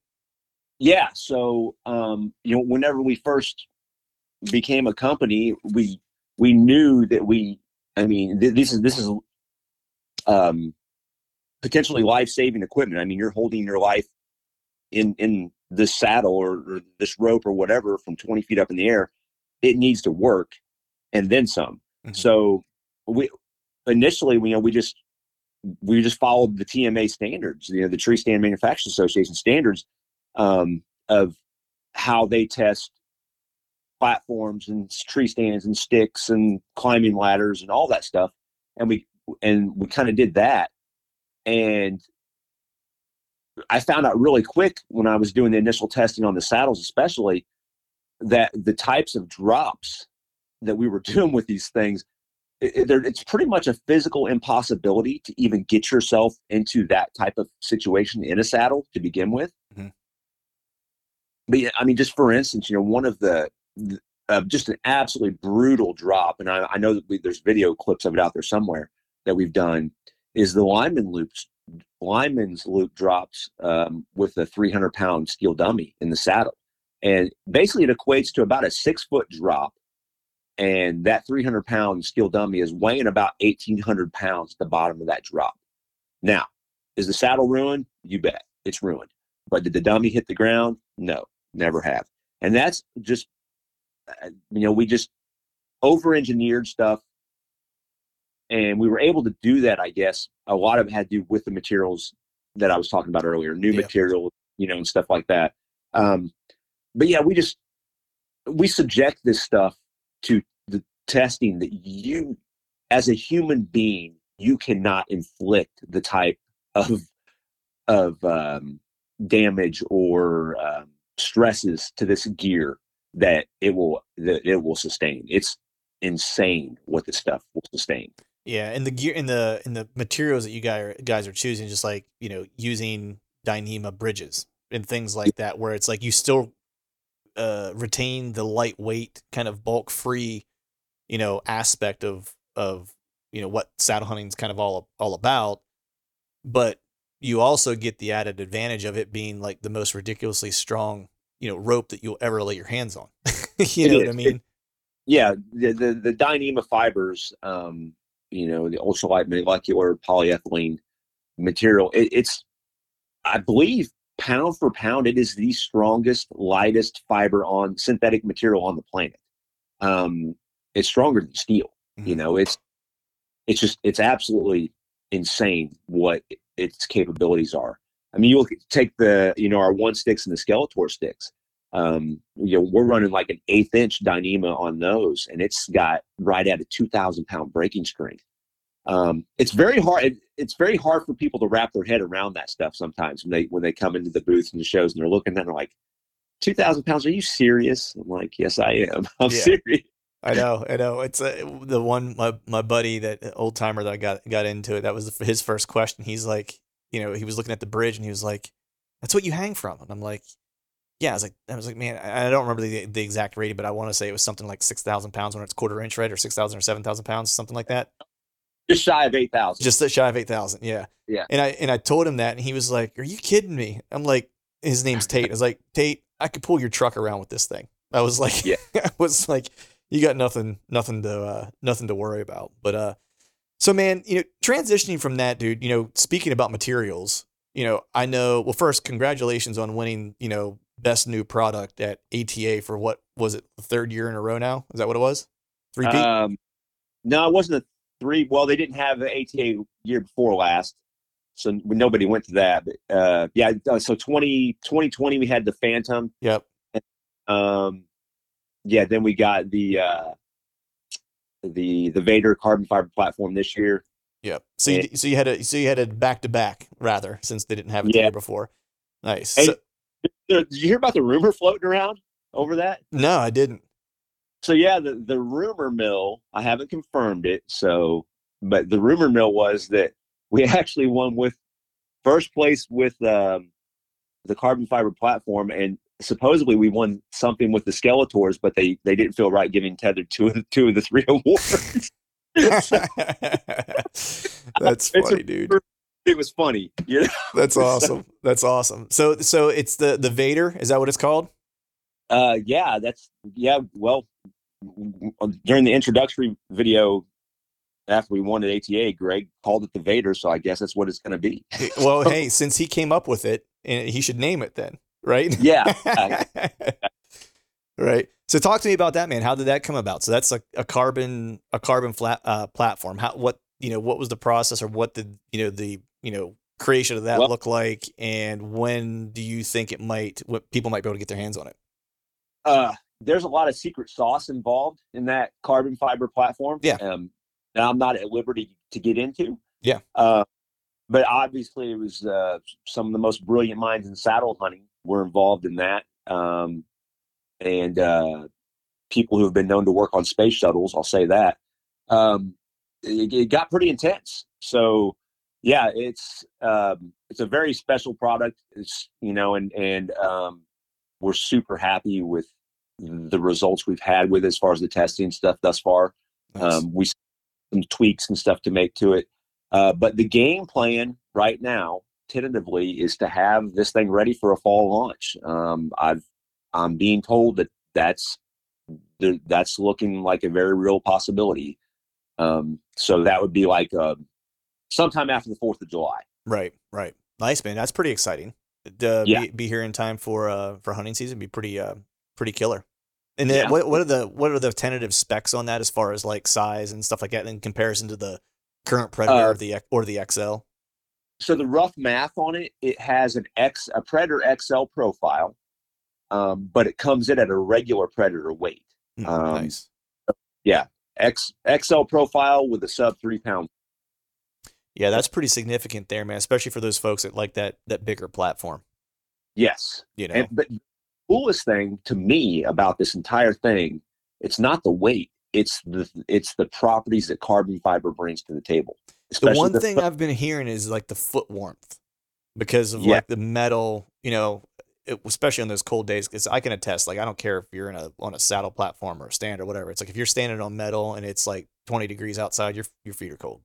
Yeah. So um you know whenever we first became a company we we knew that we i mean th- this is this is um potentially life saving equipment. I mean, you're holding your life in in this saddle or, or, this rope or whatever from 20 feet up in the air. It needs to work, and then some. Mm-hmm. So we initially, we, you know, we just we just followed the TMA standards, you know, the Tree Stand Manufacturers Association standards um, of how they test platforms and tree stands and sticks and climbing ladders and all that stuff. And we and we kind of did that and I found out really quick when I was doing the initial testing on the saddles, especially that the types of drops that we were doing with these things, it, it, it's pretty much a physical impossibility to even get yourself into that type of situation in a saddle to begin with. Mm-hmm. But yeah, I mean, just for instance, you know, one of the, uh, just an absolutely brutal drop, and I, I know that we, there's video clips of it out there somewhere that we've done, is the lineman loops lineman's loop drops um, with a 300 pound steel dummy in the saddle. And basically, it equates to about a six foot drop. And that 300 pound steel dummy is weighing about 1,800 pounds at the bottom of that drop. Now, is the saddle ruined? You bet. It's ruined. But did the dummy hit the ground? No, never have. And that's just, uh, you know, we just over engineered stuff and we were able to do that i guess. A lot of it had to do with the materials that i was talking about earlier new yeah. material you know and stuff like that. Um, but yeah we just we subject this stuff to the testing that you as a human being you cannot inflict the type of of um, damage or um, stresses to this gear that it will that it will sustain. It's insane what this stuff will sustain yeah, and the gear in the in the materials that you guys guys are choosing, just like you know, using Dyneema bridges and things like that, where it's like you still uh, retain the lightweight, kind of bulk free, you know, aspect of of you know what saddle hunting is kind of all all about, but you also get the added advantage of it being like the most ridiculously strong, you know, rope that you'll ever lay your hands on. you know what I mean? It, yeah, the the, the Dyneema fibers. Um, you know, the ultralight molecular polyethylene material. It, it's, I believe, pound for pound, it is the strongest, lightest fiber on synthetic material on the planet. Um, it's stronger than steel. Mm-hmm. You know, it's it's just it's absolutely insane what its capabilities are. I mean, you look take the you know our one sticks and the Skeletor sticks. Um, you know, we're running like an eighth inch Dyneema on those, and it's got right at a 2,000 pound breaking strength. Um, it's very hard. It, it's very hard for people to wrap their head around that stuff sometimes when they when they come into the booth and the shows and they're looking at it like, 2,000 pounds. Are you serious? I'm like, yes, I am. I'm yeah. serious. I know, I know. It's uh, the one my my buddy that old timer that I got got into it. That was his first question. He's like, you know, he was looking at the bridge and he was like, "That's what you hang from." And I'm like, yeah, I was like, I was like, man, I don't remember the, the exact rating, but I want to say it was something like six thousand pounds when it's quarter inch, right, or six thousand or seven thousand pounds, something like that. Just shy of eight thousand. Just shy of eight thousand, yeah. Yeah. And I and I told him that, and he was like, "Are you kidding me?" I'm like, his name's Tate. I was like, Tate, I could pull your truck around with this thing. I was like, yeah. I was like, you got nothing, nothing to, uh, nothing to worry about. But uh, so man, you know, transitioning from that, dude. You know, speaking about materials, you know, I know. Well, first, congratulations on winning. You know, best new product at ATA for what was it, the third year in a row now? Is that what it was? Three P? Um, no, it wasn't a three. Well, they didn't have the ATA year before last, so nobody went to that. But uh, yeah, uh, so 20, 2020 we had the Phantom. Yep. Um, yeah, then we got the uh, the the Vader carbon fiber platform this year. Yep. So you, so you had a so you had a back to back rather since they didn't have it yeah. the year before. Nice. So, did you hear about the rumor floating around over that? No, I didn't. So yeah, the the rumor mill. I haven't confirmed it. So, but the rumor mill was that we actually won with first place with um, the carbon fiber platform, and supposedly we won something with the Skeletors, but they they didn't feel right giving Tethered two of the two of the three awards. That's funny, dude it was funny. You know? That's awesome. That's awesome. So so it's the the Vader. Is that what it's called? Uh, yeah. That's yeah. Well, during the introductory video after we won at ATA, Greg called it the Vader, so I guess that's what it's going to be. well, hey, since he came up with it, and he should name it then, right? Yeah. right. So talk to me about that, man. How did that come about? So that's a, a carbon a carbon flat uh, platform. How what you know what was the process or what did you know the you know creation of that well, look like, and when do you think it might what people might be able to get their hands on it? Uh, there's a lot of secret sauce involved in that carbon fiber platform. Yeah. Um, that I'm not at liberty to get into. Yeah. Uh, but obviously, it was uh, some of the most brilliant minds in saddle hunting were involved in that. Um, and uh, people who have been known to work on space shuttles. I'll say that. Um, it, it got pretty intense. So yeah, it's um, it's a very special product. It's you know, and and um, we're super happy with the results we've had with as far as the testing stuff thus far. Nice. Um, we some tweaks and stuff to make to it, uh, but the game plan right now, tentatively, is to have this thing ready for a fall launch. Um, I've I'm being told that that's that's looking like a very real possibility. Um, so that would be like uh, sometime after the Fourth of July. Right, right. Nice, man. That's pretty exciting. To Yeah. be, be here in time for uh for hunting season be pretty uh pretty killer. And then Yeah. what what are the what are the tentative specs on that as far as like size and stuff like that in comparison to the current Predator Uh, or the X- or the XL? so the rough math on it, it has an X a Predator XL profile, um, but it comes in at a regular Predator weight. Hmm, Um, nice. Yeah, X XL profile with a sub three pound. Yeah, that's pretty significant there, man. Especially for those folks that like that that bigger platform. Yes, You know, and but the coolest thing to me about this entire thing, it's not the weight. It's the it's the properties that carbon fiber brings to the table. the one the thing fo- I've been hearing is like the foot warmth because of Yeah. like the metal. You know, it, especially on those cold days. Because I can attest, like I don't care if you're in a on a saddle platform or a stand or whatever. It's like if you're standing on metal and it's like 20 degrees outside, your your feet are cold.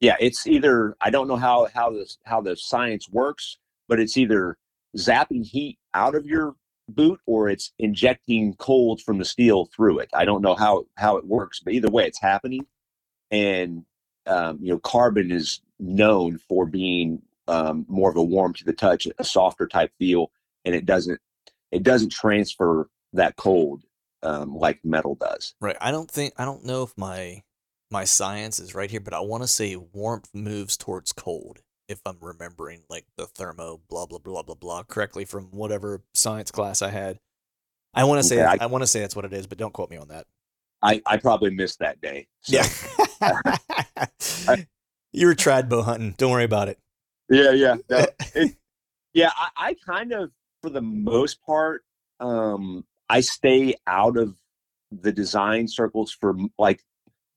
Yeah, it's either I don't know how how this how the science works, but it's either zapping heat out of your boot or it's injecting cold from the steel through it. I don't know how how it works, but either way, it's happening. And um, you know, carbon is known for being um, more of a warm to the touch, a softer type feel, and it doesn't it doesn't transfer that cold um, like metal does. Right. I don't think I don't know if my my science is right here, but I want to say warmth moves towards cold. If I'm remembering like the thermo blah blah blah blah blah correctly from whatever science class I had. I want to say Okay, I, want to say that's what it is, but don't quote me on that. I, I probably missed that day. So, Yeah. you were trad bow hunting. Don't worry about it. Yeah, yeah. It, yeah, I, I kind of, for the most part, um, I stay out of the design circles for like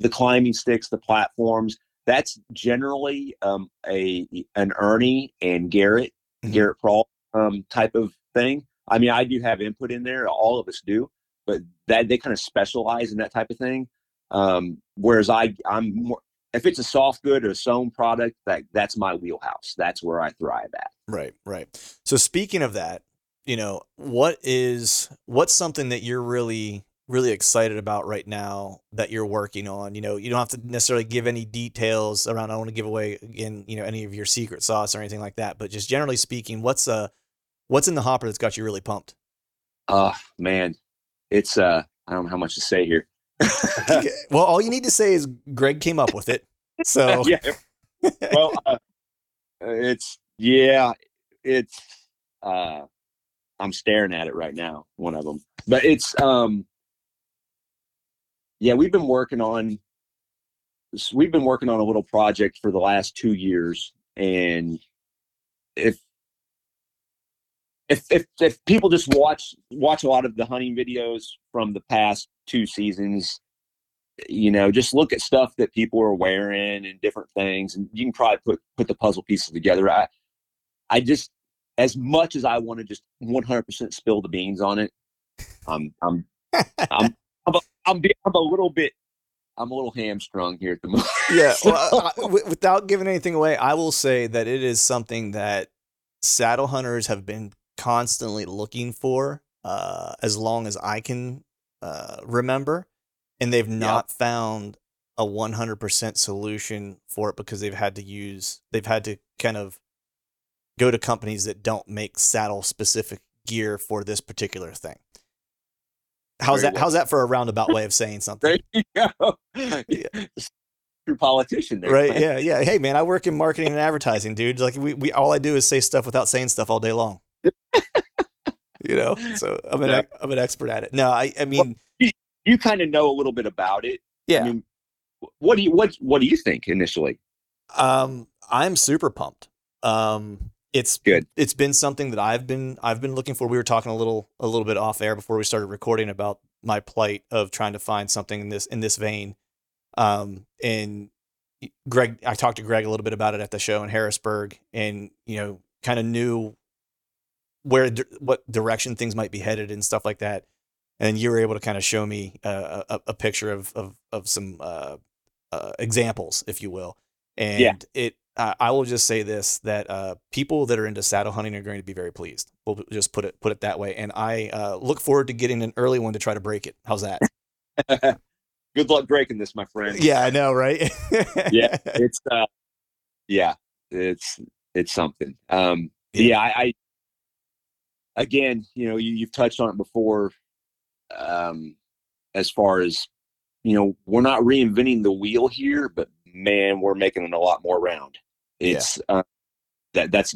the climbing sticks, the platforms. That's generally um, a an Ernie and Garrett, Mhm. Garrett Prawl um, type of thing. I mean, I do have input in there. All of us do, but that they kind of specialize in that type of thing. Um, whereas I, I'm more if it's a soft good or a sewn product, that that's my wheelhouse. That's where I thrive at. Right, right. So speaking of that, you know, what is what's something that you're really really excited about right now that you're working on? You know, you don't have to necessarily give any details around I don't want to give away again, you know, any of your secret sauce or anything like that, but just generally speaking, what's uh what's in the hopper that's got you really pumped? Oh man, it's uh I don't know how much to say here. well, all you need to say is Greg came up with it. So yeah. Well, uh, it's yeah, it's uh I'm staring at it right now, one of them. But it's um yeah, we've been working on we've been working on a little project for the last 2 years and if if if if people just watch watch a lot of the hunting videos from the past two seasons you know just look at stuff that people are wearing and different things and you can probably put put the puzzle pieces together. I i just as much as i want to just 100% spill the beans on it i'm i'm i'm i'm be- I'm a little bit i'm a little hamstrung here at the moment Yeah, well, I- wi- without giving anything away, I will say that it is something that saddle hunters have been constantly looking for uh, as long as I can uh, remember, and they've not found a 100% solution for it because they've had to use they've had to kind of go to companies that don't make saddle specific gear for this particular thing. How's that? well. How's that for a roundabout way of saying something? there you go true politician there Right. Yeah. Yeah. Hey, man, I work in marketing and advertising, dude. Like, we, we all I do is say stuff without saying stuff all day long. you know, so I'm an Yeah. I'm an expert at it. No, I I mean, you kind of know a little bit about it yeah. I mean, what do you what what do you think initially? Um, I'm super pumped. Um, it's Good. It's been something that I've been I've been looking for. We were talking a little a little bit off air before we started recording about my plight of trying to find something in this in this vein. Um, and Greg, I talked to Greg a little bit about it at the show in Harrisburg, and you know, kind of knew where what direction things might be headed and stuff like that. And you were able to kind of show me uh, a, a picture of of of some uh, uh, examples, if you will. And Yeah. it, uh, I will just say this: that uh, people that are into saddle hunting are going to be very pleased. We'll just put it put it that way. And I uh, look forward to getting an early one to try to break it. How's that? Good luck breaking this, my friend. yeah, I know, right? yeah, it's uh, yeah, it's it's something. Um, Yeah. yeah, I, I again, you know, you, you've touched on it before. Um, as far as you know, we're not reinventing the wheel here, but man, we're making it a lot more round. Yeah. It's uh, that that's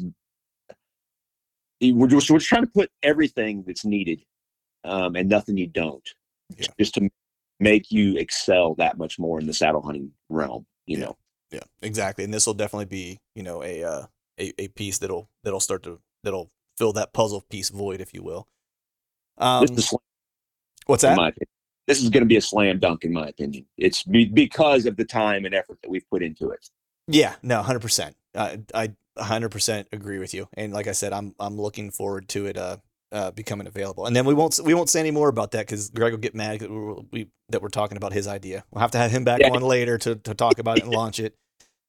we're just we're trying to put everything that's needed, um, and nothing you don't, Yeah. just to make you excel that much more in the saddle hunting realm. You Yeah. know. Yeah, exactly. And this will definitely be, you know, a uh, a a piece that'll that'll start to that'll fill that puzzle piece void, if you will. Um, this is slam, what's that? This is going to be a slam dunk, in my opinion. It's be, because of the time and effort that we've put into it. Yeah, no, hundred percent. I I hundred percent agree with you. And like I said, I'm I'm looking forward to it uh, uh becoming available. And then we won't we won't say any more about that because Greg will get mad that we're, we that we're talking about his idea. We'll have to have him back Yeah. on later to to talk about it and launch it.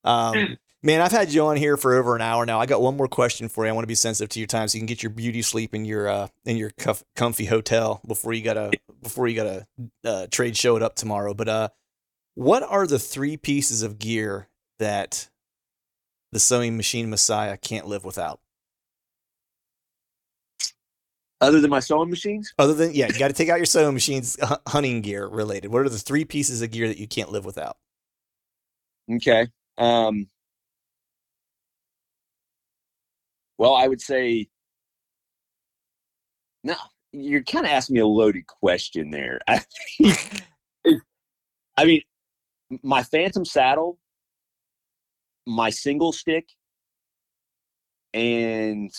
Um, man, I've had you on here for over an hour now. I got one more question for you. I want to be sensitive to your time so you can get your beauty sleep in your uh in your cuff, comfy hotel before you gotta before you gotta uh, trade show it up tomorrow. But uh, what are the three pieces of gear that the sewing machine messiah can't live without? Other than my sewing machines, Other than yeah, you got to take out your sewing machines, hu- hunting gear related. What are the three pieces of gear that you can't live without? okay. Um, well, I would say, no, you're kind of asking me a loaded question there. I mean, I mean, my Phantom saddle, my single stick, and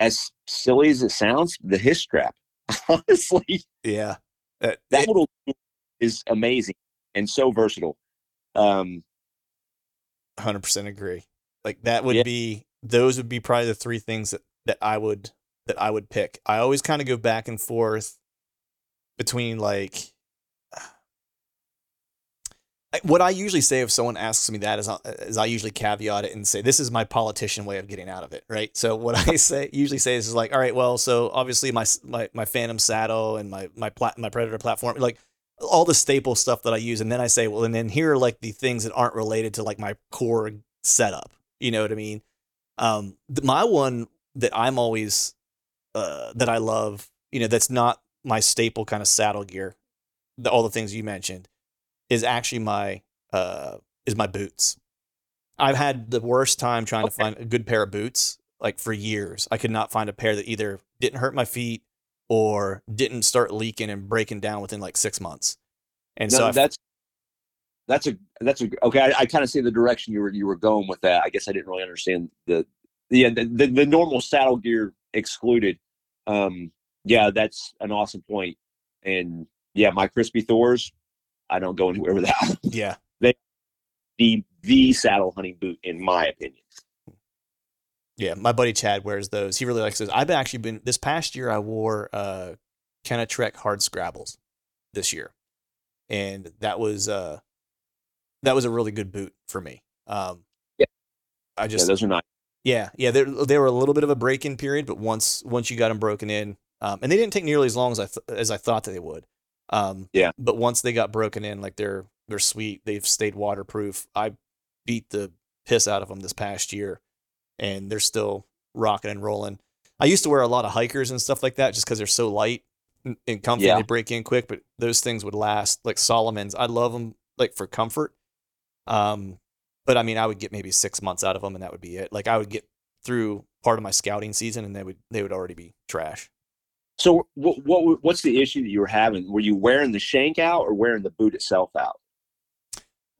as silly as it sounds, the his strap. Honestly, Yeah, Uh, that it- little is amazing and so versatile. Um, 100% agree. Like that would Yeah. be those would be probably the three things that that I would that I would pick. I always kind of go back and forth between like what I usually say if someone asks me that is I- is I usually caveat it and say this is my politician way of getting out of it, right? So what I say usually say is like, all right, well, so obviously my my my Phantom saddle and my my plat- my Predator platform, like all the staple stuff that I use, and then I say, well, and then here are like the things that aren't related to like my core setup. You know what I mean? Um, th- my one that I'm always uh, that I love, you know, that's not my staple kind of saddle gear, the, all the things you mentioned, is actually my uh, is my boots. I've had the worst time trying to find a good pair of boots like for years. I could not find a pair that either didn't hurt my feet or didn't start leaking and breaking down within like six months. And no, so that's that's a that's a okay. I, I kind of see the direction you were you were going with that. I guess I didn't really understand the yeah the, the, the normal saddle gear excluded. Um, yeah, that's an awesome point. And yeah, my Crispi Thors, I don't go anywhere without yeah, the the saddle hunting boot, in my opinion. Yeah, my buddy Chad wears those. He really likes those. I've actually been this past year. I wore uh, Kenetrek Hardscrabbles this year, and that was uh, that was a really good boot for me. Um, Yeah. I just Yeah, those are not. yeah, yeah, they they were a little bit of a break in period, but once once you got them broken in, um, and they didn't take nearly as long as I th- as I thought that they would. Um, Yeah. But once they got broken in, like they're they're sweet. They've stayed waterproof. I beat the piss out of them this past year, and they're still rocking and rolling. I used to wear a lot of hikers and stuff like that just because they're so light and, comfy. Yeah. And they break in quick, but those things would last. Like Salomon's, I love them like for comfort. Um, but I mean, I would get maybe six months out of them, and that would be it. Like I would get through part of my scouting season, and they would they would already be trash. So what what what's the issue that you were having? Were you wearing the shank out or wearing the boot itself out?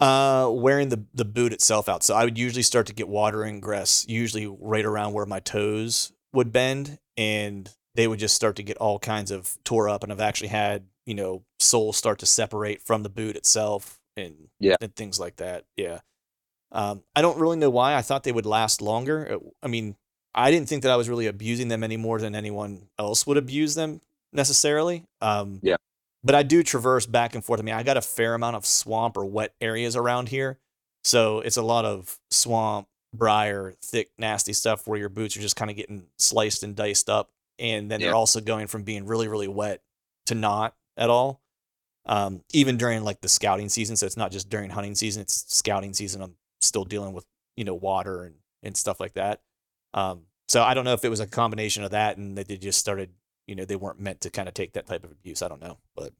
Uh, wearing the the boot itself out. So I would usually start to get water ingress, usually right around where my toes would bend, and they would just start to get all kinds of tore up. And I've actually had you know soles start to separate from the boot itself, and Yeah. and things like that. Yeah. Um, I don't really know why. I thought they would last longer. Uh, I mean, I didn't think that I was really abusing them any more than anyone else would abuse them necessarily. Um, Yeah. But I do traverse back and forth. I mean, I got a fair amount of swamp or wet areas around here. So it's a lot of swamp, briar, thick, nasty stuff where your boots are just kind of getting sliced and diced up. And then Yeah. they're also going from being really, really wet to not at all. Um, even during like the scouting season. So it's not just during hunting season, it's scouting season. I'm still dealing with, you know, water and, and stuff like that. Um, so I don't know if it was a combination of that and that they just started, you know, they weren't meant to kind of take that type of abuse. I don't know, but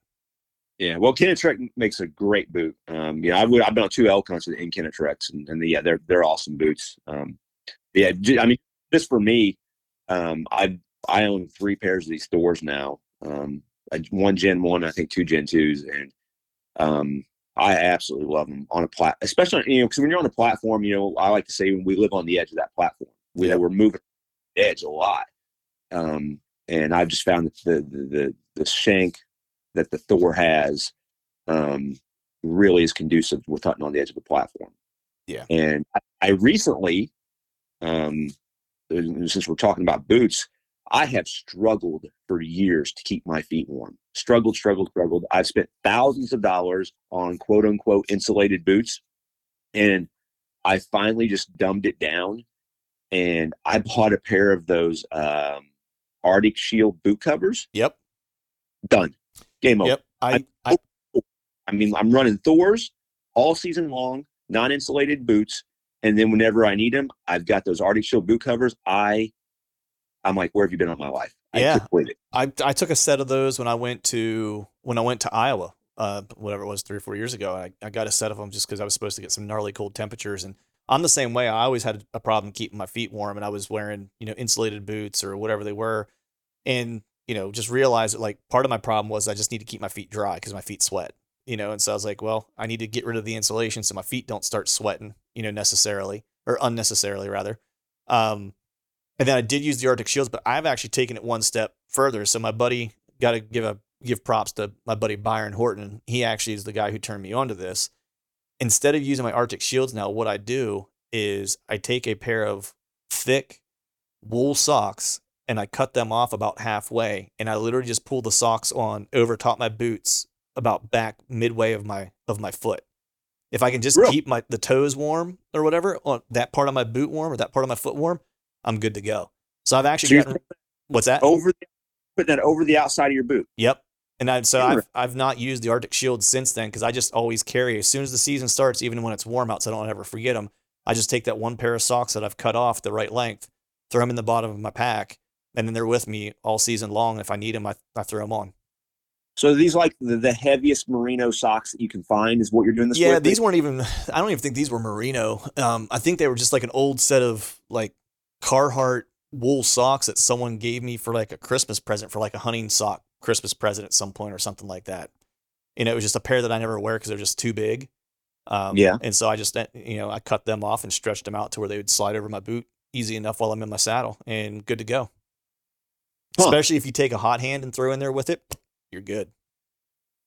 Yeah, well, Kenetrek makes a great boot. Um, yeah, I would, I've been on two elk hunts in Kenetreks, and, and yeah, they're they're awesome boots. Um, yeah, I mean, just for me, um, I I own three pairs of these Thors now. Um, one Gen one, I think two Gen twos, and um, I absolutely love them on a plat, especially you know because when you're on a platform, you know, I like to say when we live on the edge of that platform, we, Yeah. we're moving edge a lot. Um, and I've just found that the the the, the shank that the Thor has um, really is conducive with hunting on the edge of the platform. Yeah. And I, I recently, um, since we're talking about boots, I have struggled for years to keep my feet warm. Struggled, struggled, struggled. I've spent thousands of dollars on quote unquote insulated boots. And I finally just dumbed it down. And I bought a pair of those um, Arctic Shield boot covers. yep. Done. Game over. Yep. I, I, I mean, I'm running Thors all season long, non-insulated boots, and then whenever I need them, I've got those Arctic Shield boot covers. I, I'm like, where have you been all my life? Yeah. I it. I I took a set of those when I went to when I went to Iowa, uh, whatever it was, three or four years ago. I, I got a set of them just because I was supposed to get some gnarly cold temperatures, and I'm the same way. I always had a problem keeping my feet warm, and I was wearing you know insulated boots or whatever they were, and you know just realized that like part of my problem was I just need to keep my feet dry because my feet sweat, you know, and so I was like, well, I need to get rid of the insulation so my feet don't start sweating, you know, necessarily or unnecessarily rather. Um, and then I did use the Arctic Shields, but I've actually taken it one step further. So my buddy got to give a give props to my buddy Byron Horton. He actually is the guy who turned me onto this. Instead of using my Arctic Shields now, what I do is I take a pair of thick wool socks and I cut them off about halfway, and I literally just pull the socks on over top my boots about back midway of my of my foot. If I can just Really? keep my the toes warm or whatever, on that part of my boot warm or that part of my foot warm, I'm good to go. So I've actually you're gotten, what's that? over, the, put that over the outside of your boot. Yep. And I, so I've. I've not used the Arctic Shield since then because I just always carry as soon as the season starts, even when it's warm out, so I don't ever forget them. I just take that one pair of socks that I've cut off the right length, throw them in the bottom of my pack, and then they're with me all season long. If I need them, I, I throw them on. So these like the, the heaviest merino socks that you can find is what you're doing this yeah, with? these weren't even. I don't even think these were merino. Um, I think they were just like an old set of like Carhartt wool socks that someone gave me for like a Christmas present for like a hunting sock Christmas present at some point or something like that. You know, it was just a pair that I never wear because they're just too big. Um, Yeah. And so I just, uh, you know, I cut them off and stretched them out to where they would slide over my boot easy enough while I'm in my saddle and good to go. Huh. Especially if you take a hot hand and throw in there with it, you're good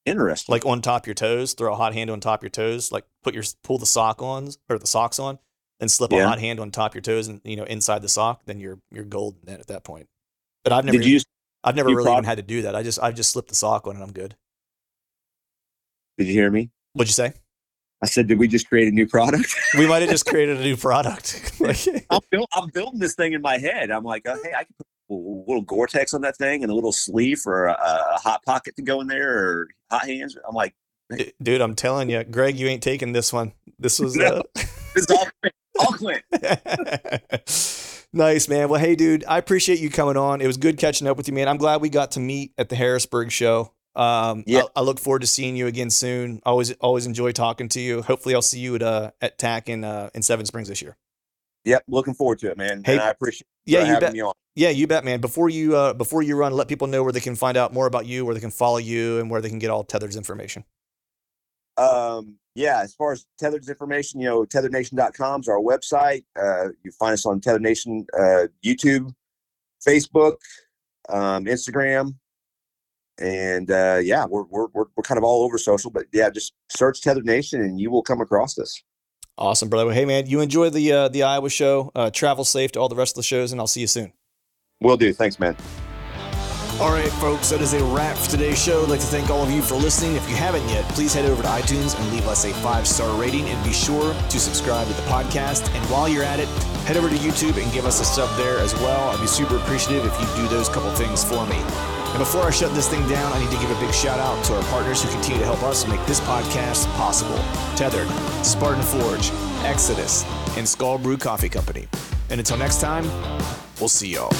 Interesting. like on top of your toes, throw a hot hand on top your toes, like put your pull the sock on or the socks on, and slip a hot hand on top of your toes and you know inside the sock, then you're you're golden at that point. But I've never did you I've never you really even had to do that. I just I've just slipped the sock on and I'm good. did you hear me? What'd you say? I said, did we just create a new product? We might have just created a new product. Like- I'm, build, I'm building this thing in my head. I'm like, oh, hey, I can put little Gore-Tex on that thing and a little sleeve for a, a hot pocket to go in there or hot hands. I'm like, Dude, I'm telling you, Greg, you ain't taking this one. This was No. uh, this all Clint. all Clint. nice, man. Well, hey, dude, I appreciate you coming on. It was good catching up with you, man. I'm glad we got to meet at the Harrisburg show. Um, Yeah. I, I look forward to seeing you again soon. Always, always enjoy talking to you. Hopefully, I'll see you at uh at TAC in uh in Seven Springs this year. Yep, looking forward to it, man. Hey, and I appreciate Yeah, you having bet. me on. Yeah, you bet, man. Before you uh before you run, let people know where they can find out more about you, where they can follow you, and where they can get all Tethered's information. um, yeah, as far as Tethered's information, you know, tetherednation.com is our website. Uh, you find us on Tethered Nation uh, YouTube, Facebook, um, Instagram, and uh, yeah, we're, we're we're we're kind of all over social. But yeah, just search Tethered Nation and you will come across us. Awesome, brother. Well, hey, man, you enjoy the uh, the Iowa show. Uh, travel safe to all the rest of the shows, and I'll see you soon. Will do. Thanks, man. All right, folks, that is a wrap for today's show. I'd like to thank all of you for listening. If you haven't yet, please head over to iTunes and leave us a five star rating, and be sure to subscribe to the podcast. And while you're at it, head over to YouTube and give us a sub there as well. I'd be super appreciative if you do those couple things for me. And before I shut this thing down, I need to give a big shout out to our partners who continue to help us make this podcast possible Tethered, Spartan Forge, Exodus, and Skull Brew Coffee Company. And until next time, we'll see y'all.